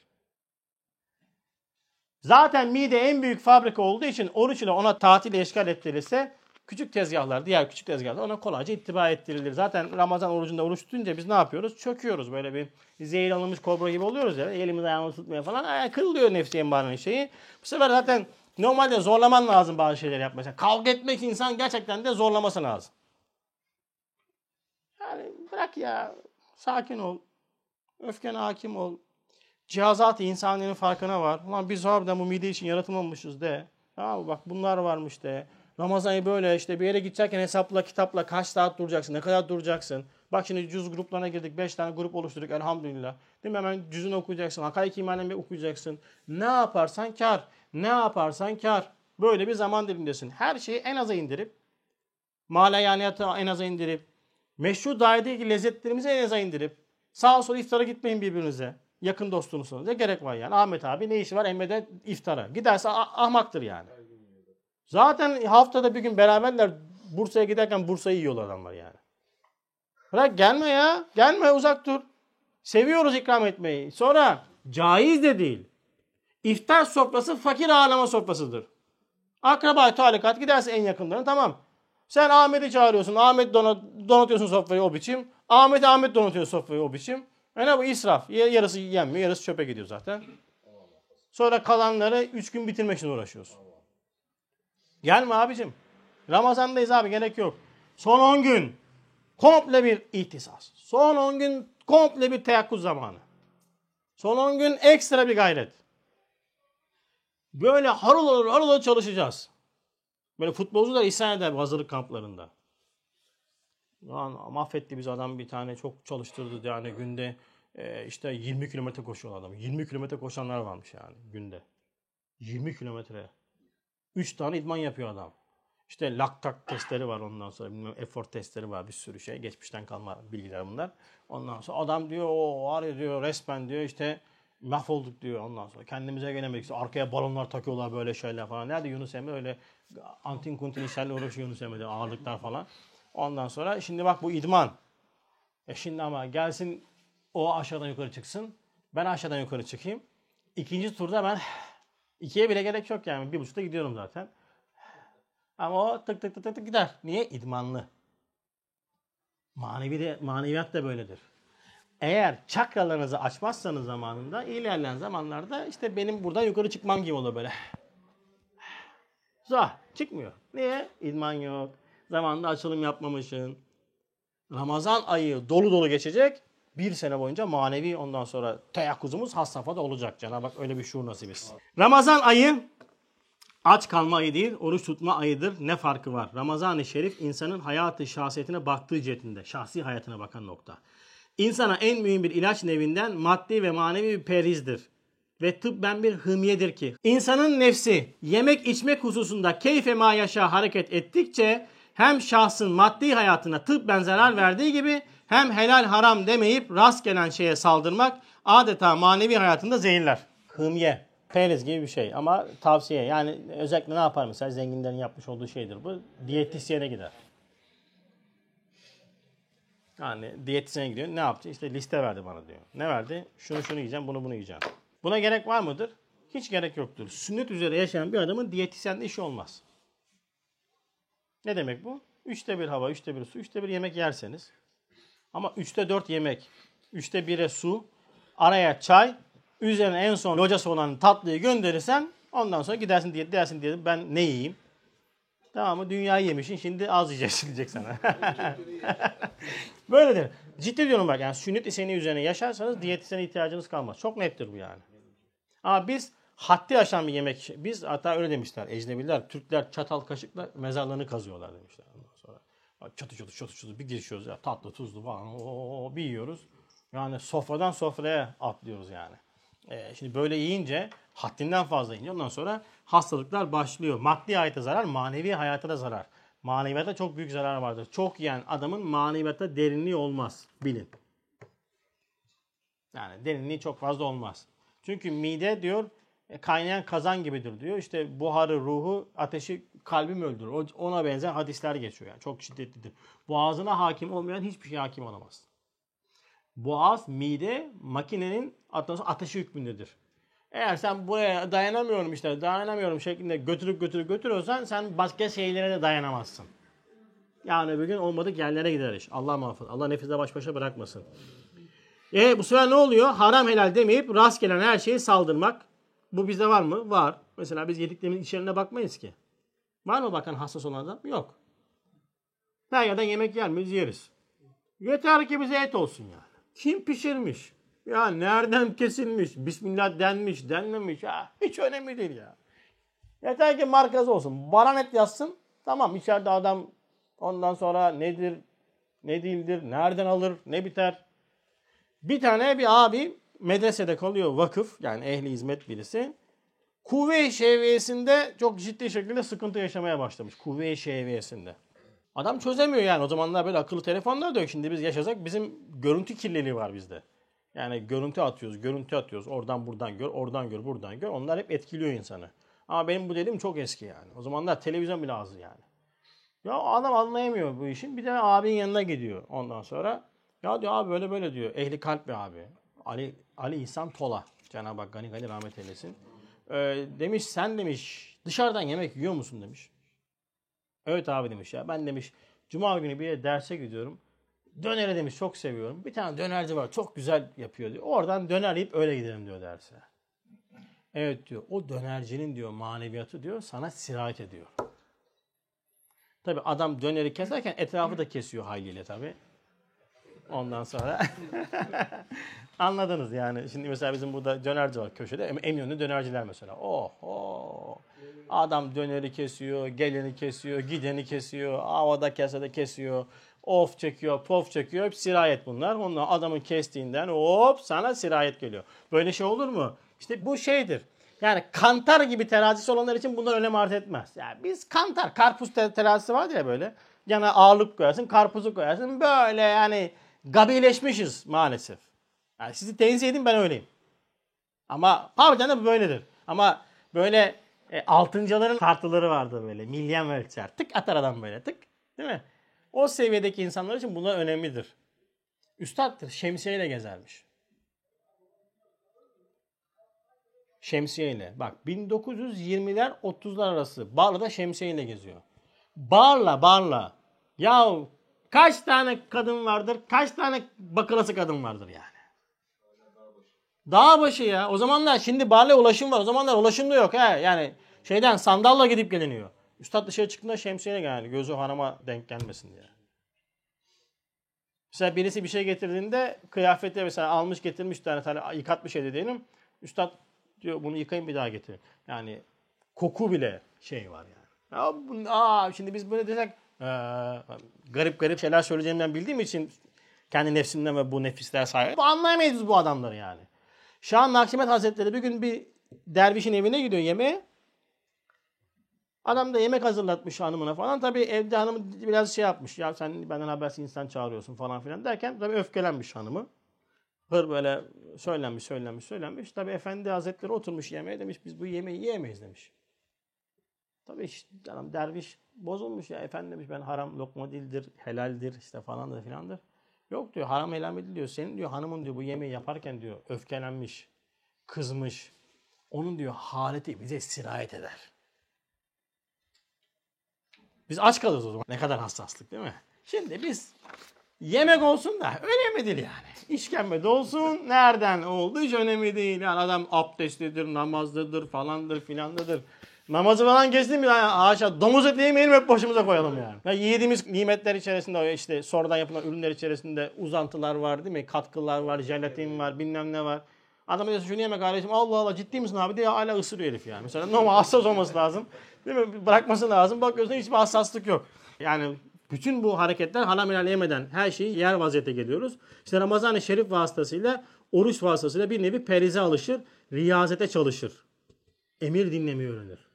Zaten mide en büyük fabrika olduğu için oruç ile ona tatil eşgal ettirilirse küçük tezgahlar, diğer küçük tezgahlar ona kolayca ittiba ettirilir. Zaten Ramazan orucunda oruç tutunca biz ne yapıyoruz? Çöküyoruz. Böyle bir zehir alınmış kobra gibi oluyoruz ya. Elimiz ayağımız tutmaya falan. Ay, kırılıyor nefsi embarının şeyi. Bu sefer zaten normalde zorlaman lazım bazı şeyleri yapmaya. Kavga etmek insan gerçekten de zorlaması lazım. Yani bırak ya. Sakin ol. Öfkene hakim ol. Cihazat insaniyenin farkına var. Ulan biz harbiden bu mide için yaratılmamışız de. Tamam bak bunlar varmış de. Ramazan ayı böyle işte bir yere gidecekken hesapla kitapla kaç saat duracaksın, ne kadar duracaksın. Bak şimdi cüz gruplarına girdik. Beş tane grup oluşturduk elhamdülillah. Değil mi? Hemen cüzünü okuyacaksın. Hakaik imanen bir okuyacaksın. Ne yaparsan kar. Ne yaparsan kar. Böyle bir zaman dilimindesin. Her şeyi en aza indirip malayaniyatı en aza indirip meşru dairedeki lezzetlerimizi en aza indirip sağa sola iftara gitmeyin birbirinize. Yakın dostunuzsunuz. Ne gerek var yani? Ahmet abi ne işi var Emre'de iftara? Giderse ah- ahmaktır yani. Zaten haftada bir gün beraberler Bursa'ya giderken Bursa'yı yiyorlar adamlar yani. Bırak gelme ya. Gelme uzak dur. Seviyoruz ikram etmeyi. Sonra caiz de değil. İftar sofrası fakir ağlama sofrasıdır. Akraba talikat giderse en yakınlarına tamam. Sen Ahmet'i çağırıyorsun. Ahmet donat, donatıyorsun sofrayı o biçim. Ahmet Ahmet donatıyor sofrayı o biçim. E ne bu israf. Ya- Yarısı yenmiyor, yarısı çöpe gidiyor zaten. Sonra kalanları 3 gün bitirmek için uğraşıyorsun. Gelme abicim. Ramazandayız abi gerek yok. Son 10 gün komple bir ihtisas. Son 10 gün komple bir teyakkuz zamanı. Son 10 gün ekstra bir gayret. Böyle harıl harıl harıl çalışacağız. Böyle futbolcular isyan eder bu hazırlık kamplarında. Lan mahvetti biz adam bir tane çok çalıştırdı yani günde e, işte 20 kilometre koşuyor adam. 20 kilometre koşanlar varmış yani günde. 20 kilometre. 3 tane idman yapıyor adam. İşte laktak testleri var ondan sonra bilmem efor testleri var bir sürü şey. Geçmişten kalma bilgiler bunlar. Ondan sonra adam diyor o var ya diyor resmen diyor işte mahvolduk diyor ondan sonra. Kendimize gelemedik. İşte arkaya balonlar takıyorlar böyle şeyler falan. Nerede Yunus Emre öyle antin kuntin işlerle uğraşıyor Yunus Emre'de ağırlıklar falan. Ondan sonra şimdi bak bu idman. E şimdi ama gelsin o aşağıdan yukarı çıksın. Ben aşağıdan yukarı çıkayım. İkinci turda ben ikiye bile gerek yok yani. Bir buçukta gidiyorum zaten. Ama o tık tık tık tık tık gider. Niye? İdmanlı. Manevi de, maneviyat da böyledir. Eğer çakralarınızı açmazsanız zamanında ilerleyen zamanlarda işte benim buradan yukarı çıkmam gibi olur böyle. Zah çıkmıyor. Niye? İdman yok. Zamanında açılım yapmamışsın. Ramazan ayı dolu dolu geçecek. Bir sene boyunca manevi ondan sonra teyakkuzumuz has safhada olacak. Cenab-ı Hak öyle bir şuur nasip etsin. Ramazan ayı aç kalma ayı değil, oruç tutma ayıdır. Ne farkı var? Ramazan-ı Şerif insanın hayatı şahsiyetine baktığı cihetinde. Şahsi hayatına bakan nokta. İnsana en mühim bir ilaç nevinden maddi ve manevi bir perizdir. Ve tıbben bir hımyedir ki insanın nefsi yemek içmek hususunda keyfe ma yaşa hareket ettikçe hem şahsın maddi hayatına tıbben zarar verdiği gibi hem helal haram demeyip rast gelen şeye saldırmak adeta manevi hayatında zehirler. Hımye, periz gibi bir şey ama tavsiye yani özellikle ne yapar mesela zenginlerin yapmış olduğu şeydir bu. Diyetisyene gider. Yani diyetisyene gidiyor. Ne yaptı? İşte liste verdi bana diyor. Ne verdi? Şunu şunu yiyeceğim, bunu bunu yiyeceğim. Buna gerek var mıdır? Hiç gerek yoktur. Sünnet üzere yaşayan bir adamın diyetisyenle işi olmaz. Ne demek bu? Üçte bir hava, üçte bir su, üçte bir yemek yerseniz. Ama üçte dört yemek, üçte bire su, araya çay, üzerine en son locası olan tatlıyı gönderirsen ondan sonra gidersin diye dersin diye ben ne yiyeyim? Tamam mı? Dünyayı yemişsin şimdi az yiyeceksin diyecek sana. Böyledir. Ciddi diyorum bak yani sünnet iseni üzerine yaşarsanız diyetisyene ihtiyacınız kalmaz. Çok nettir bu yani. Ama biz haddi aşan bir yemek. Biz hatta öyle demişler ecnebiler. Türkler çatal kaşıkla mezarlarını kazıyorlar demişler. Çatı çatı çatı çatı bir girişiyoruz ya tatlı tuzlu falan o bir yiyoruz. Yani sofradan sofraya atlıyoruz yani. Ee, şimdi böyle yiyince haddinden fazla yiyince ondan sonra hastalıklar başlıyor. Maddi hayata zarar, manevi hayata da zarar. Maneviyata çok büyük zarar vardır. Çok yiyen adamın maneviyata derinliği olmaz. Bilin. Yani derinliği çok fazla olmaz. Çünkü mide diyor kaynayan kazan gibidir diyor. İşte buharı, ruhu, ateşi kalbim öldürür. Ona benzer hadisler geçiyor yani. Çok şiddetlidir. Boğazına hakim olmayan hiçbir şey hakim olamaz. Boğaz, mide makinenin ateşi, hükmündedir. Eğer sen buraya dayanamıyorum işte dayanamıyorum şeklinde götürüp götürüp götürüyorsan sen başka şeylere de dayanamazsın. Yani öbür gün olmadık yerlere gider iş. Allah muhafaza. Allah nefisle baş başa bırakmasın. E bu sefer ne oluyor? Haram helal demeyip rast gelen her şeyi saldırmak. Bu bizde var mı? Var. Mesela biz yediklerimizin içeriğine bakmayız ki. Var mı bakan hassas olan adam? Yok. Her yerden yemek yer miyiz? Yeriz. Yeter ki bize et olsun yani. Kim pişirmiş? Ya nereden kesilmiş? Bismillah denmiş, denmemiş. Ha, hiç önemli değil ya. Yeter ki markası olsun. Baranet yazsın. Tamam içeride adam ondan sonra nedir, ne değildir, nereden alır, ne biter. Bir tane bir abi medresede kalıyor vakıf yani ehli hizmet birisi. Kuvve-i şeviyesinde çok ciddi şekilde sıkıntı yaşamaya başlamış. Kuvve-i şeviyesinde. Adam çözemiyor yani. O zamanlar böyle akıllı telefonlar da yok. Şimdi biz yaşasak bizim görüntü kirliliği var bizde. Yani görüntü atıyoruz, görüntü atıyoruz. Oradan buradan gör, oradan gör, buradan gör. Onlar hep etkiliyor insanı. Ama benim bu dediğim çok eski yani. O zamanlar televizyon bile azdı yani. Ya adam anlayamıyor bu işin. Bir de abinin yanına gidiyor ondan sonra. Ya diyor abi böyle böyle diyor. Ehli kalp bir abi. Ali Ali İhsan Tola. Cenab-ı Hak gani gani rahmet eylesin. Ee, demiş sen demiş dışarıdan yemek yiyor musun demiş. Evet abi demiş ya ben demiş cuma günü bir derse gidiyorum. Döneri demiş çok seviyorum. Bir tane dönerci var çok güzel yapıyor diyor. Oradan döner yiyip öyle gidelim diyor derse. Evet diyor o dönercinin diyor maneviyatı diyor sana sirayet ediyor. Tabi adam döneri keserken etrafı da kesiyor haliyle tabi. Ondan sonra anladınız yani. Şimdi mesela bizim burada dönerci var köşede. Em- Eminönü dönerciler mesela. Oh, oh. Adam döneri kesiyor, geleni kesiyor, gideni kesiyor, havada kesede kesiyor. Of çekiyor, pof çekiyor. Hep sirayet bunlar. Ondan adamın kestiğinden hop sana sirayet geliyor. Böyle şey olur mu? İşte bu şeydir. Yani kantar gibi terazisi olanlar için bunlar önem arz etmez. Yani biz kantar, karpuz te- terazisi vardır ya böyle. Yana ağırlık koyarsın, karpuzu koyarsın. Böyle yani gabileşmişiz maalesef. Yani sizi tenzih edin ben öyleyim. Ama harbiden de böyledir. Ama böyle e, altıncaların tartıları vardı böyle. Milyen ölçer. Tık atar adam böyle tık. Değil mi? O seviyedeki insanlar için bunlar önemlidir. Üstad şemsiyeyle gezermiş. Şemsiyeyle. Bak 1920'ler 30'lar arası Barla'da şemsiyeyle geziyor. Barla barla. Ya kaç tane kadın vardır? Kaç tane bakılası kadın vardır yani? Dağ başı ya. O zamanlar şimdi Barla'ya ulaşım var. O zamanlar ulaşım da yok. He. Yani şeyden sandalla gidip geliniyor. Üstad dışarı çıktığında şemsiyeyle yani gözü hanıma denk gelmesin diye. Mesela birisi bir şey getirdiğinde kıyafete mesela almış getirmiş tane, tane yıkatmış evde diyelim. Üstad diyor bunu yıkayın bir daha getirin. Yani koku bile şey var yani. Ya aa, şimdi biz böyle desek ee, garip garip şeyler söyleyeceğimden bildiğim için kendi nefsimden ve bu nefisler bu anlayamayız bu adamları yani. Şah Nakşibend Hazretleri bir gün bir dervişin evine gidiyor yemeğe. Adam da yemek hazırlatmış hanımına falan. Tabii evde hanım biraz şey yapmış. Ya sen benden habersiz insan çağırıyorsun falan filan derken tabii öfkelenmiş hanımı. Hır böyle söylenmiş, söylenmiş, söylenmiş. Tabii efendi hazretleri oturmuş yemeğe demiş biz bu yemeği yiyemeyiz demiş. Tabii işte adam derviş bozulmuş ya efendi demiş ben haram lokma değildir, helaldir işte falandır filandır. Yok diyor haram helal değil diyor. Senin diyor hanımın diyor bu yemeği yaparken diyor öfkelenmiş, kızmış. Onun diyor haleti bize sirayet eder. Biz aç kalırız o zaman. Ne kadar hassaslık değil mi? Şimdi biz yemek olsun da önemli değil yani. İşkembe de olsun nereden oldu hiç önemli değil. Yani adam abdestlidir, namazlıdır falandır filandadır. Namazı falan geçti mi yani haşa domuz eti yemeyelim hep başımıza koyalım yani. Ya yediğimiz nimetler içerisinde işte sonradan yapılan ürünler içerisinde uzantılar var değil mi? Katkılar var, jelatin var, bilmem ne var. Adam diyorsun şunu yeme kardeşim Allah Allah ciddi misin abi diye hala ısırıyor herif yani. Mesela normal hassas olması lazım. Değil mi? Bırakması lazım. Bakıyorsun hiçbir hassaslık yok. Yani bütün bu hareketler haram helal yemeden her şeyi yer vaziyete geliyoruz. İşte Ramazan-ı Şerif vasıtasıyla, oruç vasıtasıyla bir nevi perize alışır, riyazete çalışır. Emir dinlemeyi öğrenir.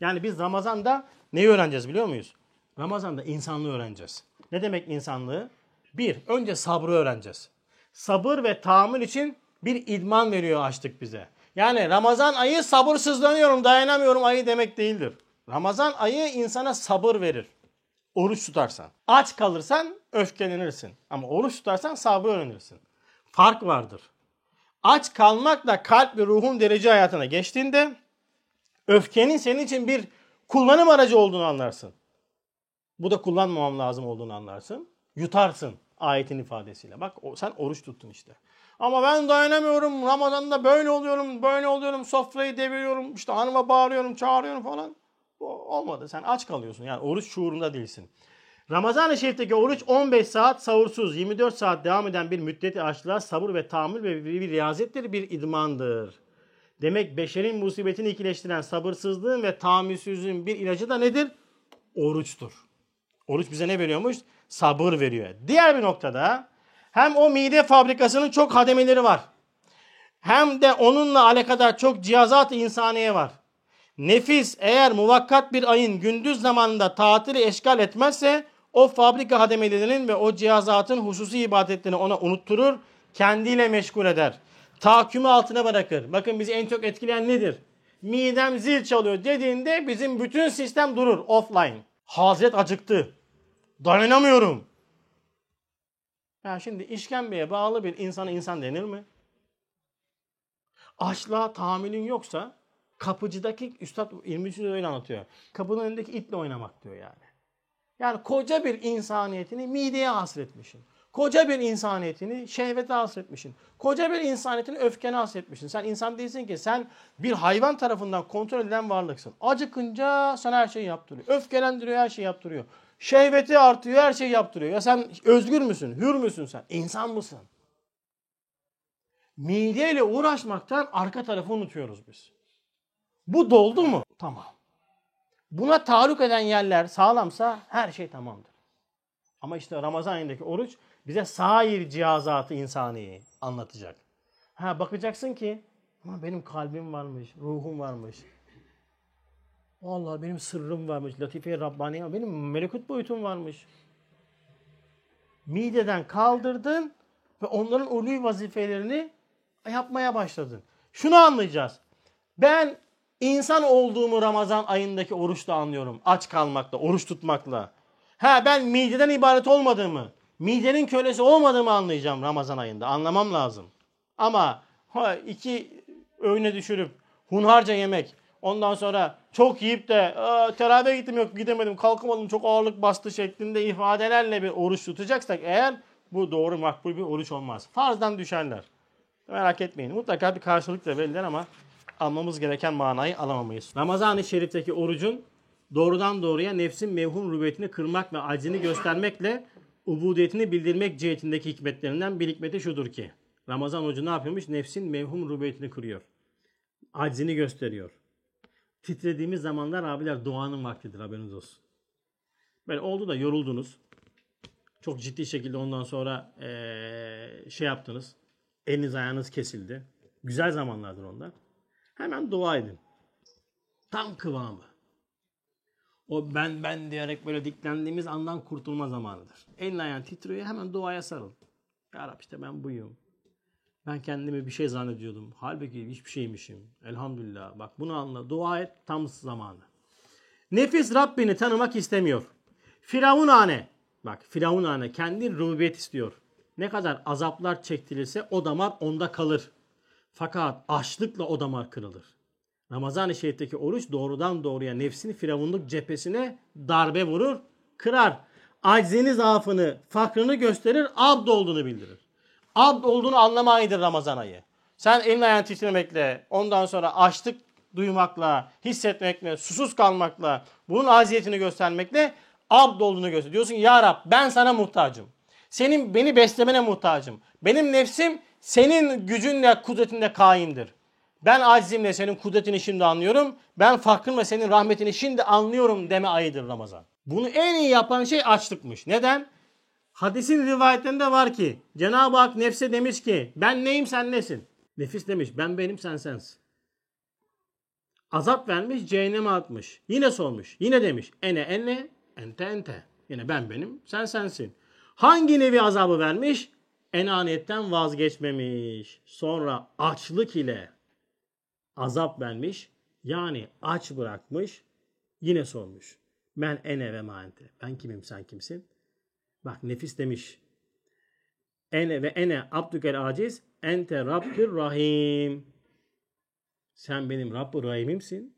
Yani biz Ramazan'da neyi öğreneceğiz biliyor muyuz? Ramazan'da insanlığı öğreneceğiz. Ne demek insanlığı? Bir, önce sabrı öğreneceğiz. Sabır ve tahammül için bir idman veriyor açtık bize. Yani Ramazan ayı sabırsızlanıyorum, dayanamıyorum ayı demek değildir. Ramazan ayı insana sabır verir. Oruç tutarsan. Aç kalırsan öfkelenirsin. Ama oruç tutarsan sabrı öğrenirsin. Fark vardır. Aç kalmakla kalp ve ruhun derece hayatına geçtiğinde öfkenin senin için bir kullanım aracı olduğunu anlarsın. Bu da kullanmamam lazım olduğunu anlarsın. Yutarsın ayetin ifadesiyle. Bak sen oruç tuttun işte. Ama ben dayanamıyorum. Ramazan'da böyle oluyorum, böyle oluyorum. Sofrayı deviriyorum. işte hanıma bağırıyorum, çağırıyorum falan. Bu olmadı. Sen aç kalıyorsun. Yani oruç şuurunda değilsin. Ramazan-ı Şerif'teki oruç 15 saat sahursuz, 24 saat devam eden bir müddeti açlığa sabır ve tahammül ve bir riyazettir, bir idmandır. Demek beşerin musibetini ikileştiren sabırsızlığın ve tahammülsüzlüğün bir ilacı da nedir? Oruçtur. Oruç bize ne veriyormuş? Sabır veriyor. Diğer bir noktada hem o mide fabrikasının çok hademeleri var. Hem de onunla alakadar çok cihazat-ı insaniye var. Nefis eğer muvakkat bir ayın gündüz zamanında tatili eşgal etmezse o fabrika hademelerinin ve o cihazatın hususi ibadetlerini ona unutturur, kendiyle meşgul eder. Tahakkümü altına bırakır. Bakın bizi en çok etkileyen nedir? Midem zil çalıyor dediğinde bizim bütün sistem durur offline. Hazret acıktı. Dayanamıyorum. Ya şimdi işkembeye bağlı bir insana insan denir mi? Açlığa tahammülün yoksa kapıcıdaki Üstad İlmi öyle anlatıyor. Kapının önündeki itle oynamak diyor yani. Yani koca bir insaniyetini mideye hasretmişsin. Koca bir insaniyetini şehvete hasretmişsin. Koca bir insaniyetini öfkene hasretmişsin. Sen insan değilsin ki. Sen bir hayvan tarafından kontrol edilen varlıksın. Acıkınca sana her şeyi yaptırıyor. Öfkelendiriyor her şeyi yaptırıyor. Şehveti artıyor her şeyi yaptırıyor. Ya sen özgür müsün? Hür müsün sen? İnsan mısın? Mideyle uğraşmaktan arka tarafı unutuyoruz biz. Bu doldu mu? Tamam. Buna tahallük eden yerler sağlamsa her şey tamamdır. Ama işte Ramazan ayındaki oruç bize sair cihazatı insaniyi anlatacak. Ha bakacaksın ki ama benim kalbim varmış, ruhum varmış. Allah benim sırrım varmış, latife Rabbani, benim melekut boyutum varmış. Mideden kaldırdın ve onların ulvi vazifelerini yapmaya başladın. Şunu anlayacağız. Ben insan olduğumu Ramazan ayındaki oruçla anlıyorum. Aç kalmakla, oruç tutmakla. Ha ben mideden ibaret olmadığımı, midenin kölesi olmadığımı anlayacağım Ramazan ayında. Anlamam lazım. Ama ha, iki öğüne düşürüp hunharca yemek, ondan sonra çok yiyip de teravih gittim yok gidemedim kalkamadım çok ağırlık bastı şeklinde ifadelerle bir oruç tutacaksak eğer bu doğru makbul bir oruç olmaz. Farzdan düşerler. Merak etmeyin. Mutlaka bir karşılık da verirler ama almamız gereken manayı alamamayız. Ramazan-ı Şerif'teki orucun doğrudan doğruya nefsin mevhum rubiyetini kırmak ve acını göstermekle ubudiyetini bildirmek cihetindeki hikmetlerinden bir hikmeti şudur ki Ramazan orucu ne yapıyormuş? Nefsin mevhum rubiyetini kırıyor. Aczini gösteriyor. Titrediğimiz zamanlar abiler duanın vaktidir haberiniz olsun. Böyle oldu da yoruldunuz. Çok ciddi şekilde ondan sonra ee, şey yaptınız. Eliniz ayağınız kesildi. Güzel zamanlardır onlar. Hemen dua edin. Tam kıvamı. O ben ben diyerek böyle diklendiğimiz andan kurtulma zamanıdır. Elin ayağın titriyor hemen duaya sarıl. Ya Rab işte ben buyum. Ben kendimi bir şey zannediyordum. Halbuki hiçbir şeymişim. Elhamdülillah. Bak bunu anla. Dua et tam zamanı. Nefis Rabbini tanımak istemiyor. Firavun hane. Bak Firavun hane kendi rububiyet istiyor. Ne kadar azaplar çektirilse o damar onda kalır. Fakat açlıkla o damar kırılır. Ramazan-ı Şerif'teki oruç doğrudan doğruya nefsin firavunluk cephesine darbe vurur, kırar. Aczini, zaafını, fakrını gösterir, abd olduğunu bildirir. Abd olduğunu anlamayıdır Ramazan ayı. Sen elin ayağını titremekle, ondan sonra açlık duymakla, hissetmekle, susuz kalmakla, bunun aziyetini göstermekle abd olduğunu gösteriyor. Diyorsun ki ya Rab ben sana muhtacım. Senin beni beslemene muhtacım. Benim nefsim senin gücünle, kudretinle kaimdir. Ben acizimle senin kudretini şimdi anlıyorum. Ben fakrımla senin rahmetini şimdi anlıyorum deme ayıdır Ramazan. Bunu en iyi yapan şey açlıkmış. Neden? Hadisin rivayetlerinde var ki Cenab-ı Hak nefse demiş ki ben neyim sen nesin? Nefis demiş ben benim sen sensin. Azap vermiş cehenneme atmış. Yine sormuş. Yine demiş ene enne ente ente. Yine ben benim sen sensin. Hangi nevi azabı vermiş? Enaniyetten vazgeçmemiş. Sonra açlık ile azap vermiş. Yani aç bırakmış. Yine sormuş. Ben ene ve maente. Ben kimim sen kimsin? Bak nefis demiş. Ene ve ene abdükel aciz ente rabbir rahim. Sen benim Rabb-ı Rahim'imsin.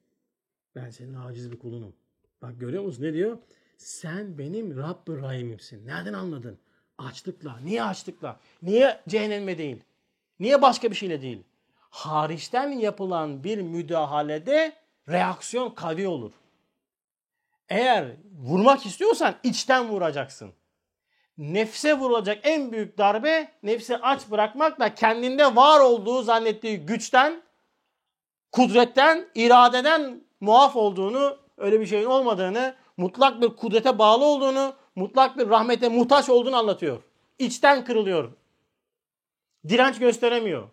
Ben senin aciz bir kulunum. Bak görüyor musun ne diyor? Sen benim Rabb-ı Rahim'imsin. Nereden anladın? Açlıkla. Niye açlıkla? Niye cehenneme değil? Niye başka bir şeyle değil? Hariçten yapılan bir müdahalede reaksiyon kavi olur. Eğer vurmak istiyorsan içten vuracaksın. Nefse vurulacak en büyük darbe nefsi aç bırakmakla kendinde var olduğu zannettiği güçten, kudretten, iradeden muaf olduğunu, öyle bir şeyin olmadığını, mutlak bir kudrete bağlı olduğunu, mutlak bir rahmete muhtaç olduğunu anlatıyor. İçten kırılıyor. Direnç gösteremiyor.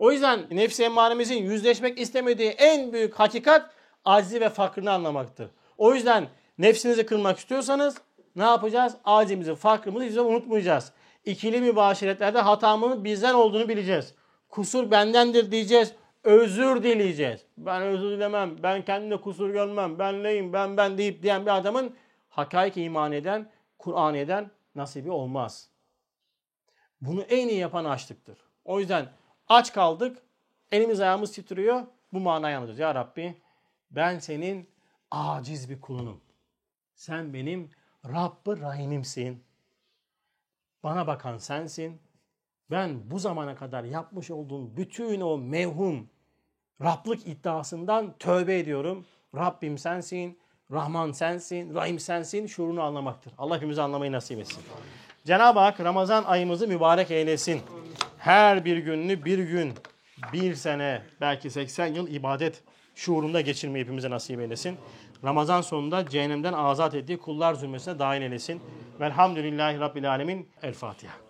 O yüzden nefsi emmaremizin yüzleşmek istemediği en büyük hakikat aczi ve fakrını anlamaktır. O yüzden nefsinizi kırmak istiyorsanız ne yapacağız? Acimizi, fakrımızı hiç unutmayacağız. İkili mübaşiretlerde hatamın bizden olduğunu bileceğiz. Kusur bendendir diyeceğiz. Özür dileyeceğiz. Ben özür dilemem. Ben kendimde kusur görmem. Ben neyim, ben ben deyip diyen bir adamın hakaik iman eden, Kur'an eden nasibi olmaz. Bunu en iyi yapan açlıktır. O yüzden aç kaldık, elimiz ayağımız titriyor. Bu manayı anlatıyoruz. Ya Rabbi ben senin aciz bir kulunum. Sen benim Rabb-ı Rahim'imsin. Bana bakan sensin. Ben bu zamana kadar yapmış olduğum bütün o mevhum Rablık iddiasından tövbe ediyorum. Rabbim sensin, Rahman sensin, Rahim sensin şuurunu anlamaktır. Allah hepimize anlamayı nasip etsin. Cenab-ı Hak Ramazan ayımızı mübarek eylesin. Her bir gününü bir gün, bir sene, belki 80 yıl ibadet şuurunda geçirmeyi hepimize nasip eylesin. Ramazan sonunda cehennemden azat ettiği kullar zümresine dahil eylesin. Velhamdülillahi Rabbil Alemin. El Fatiha.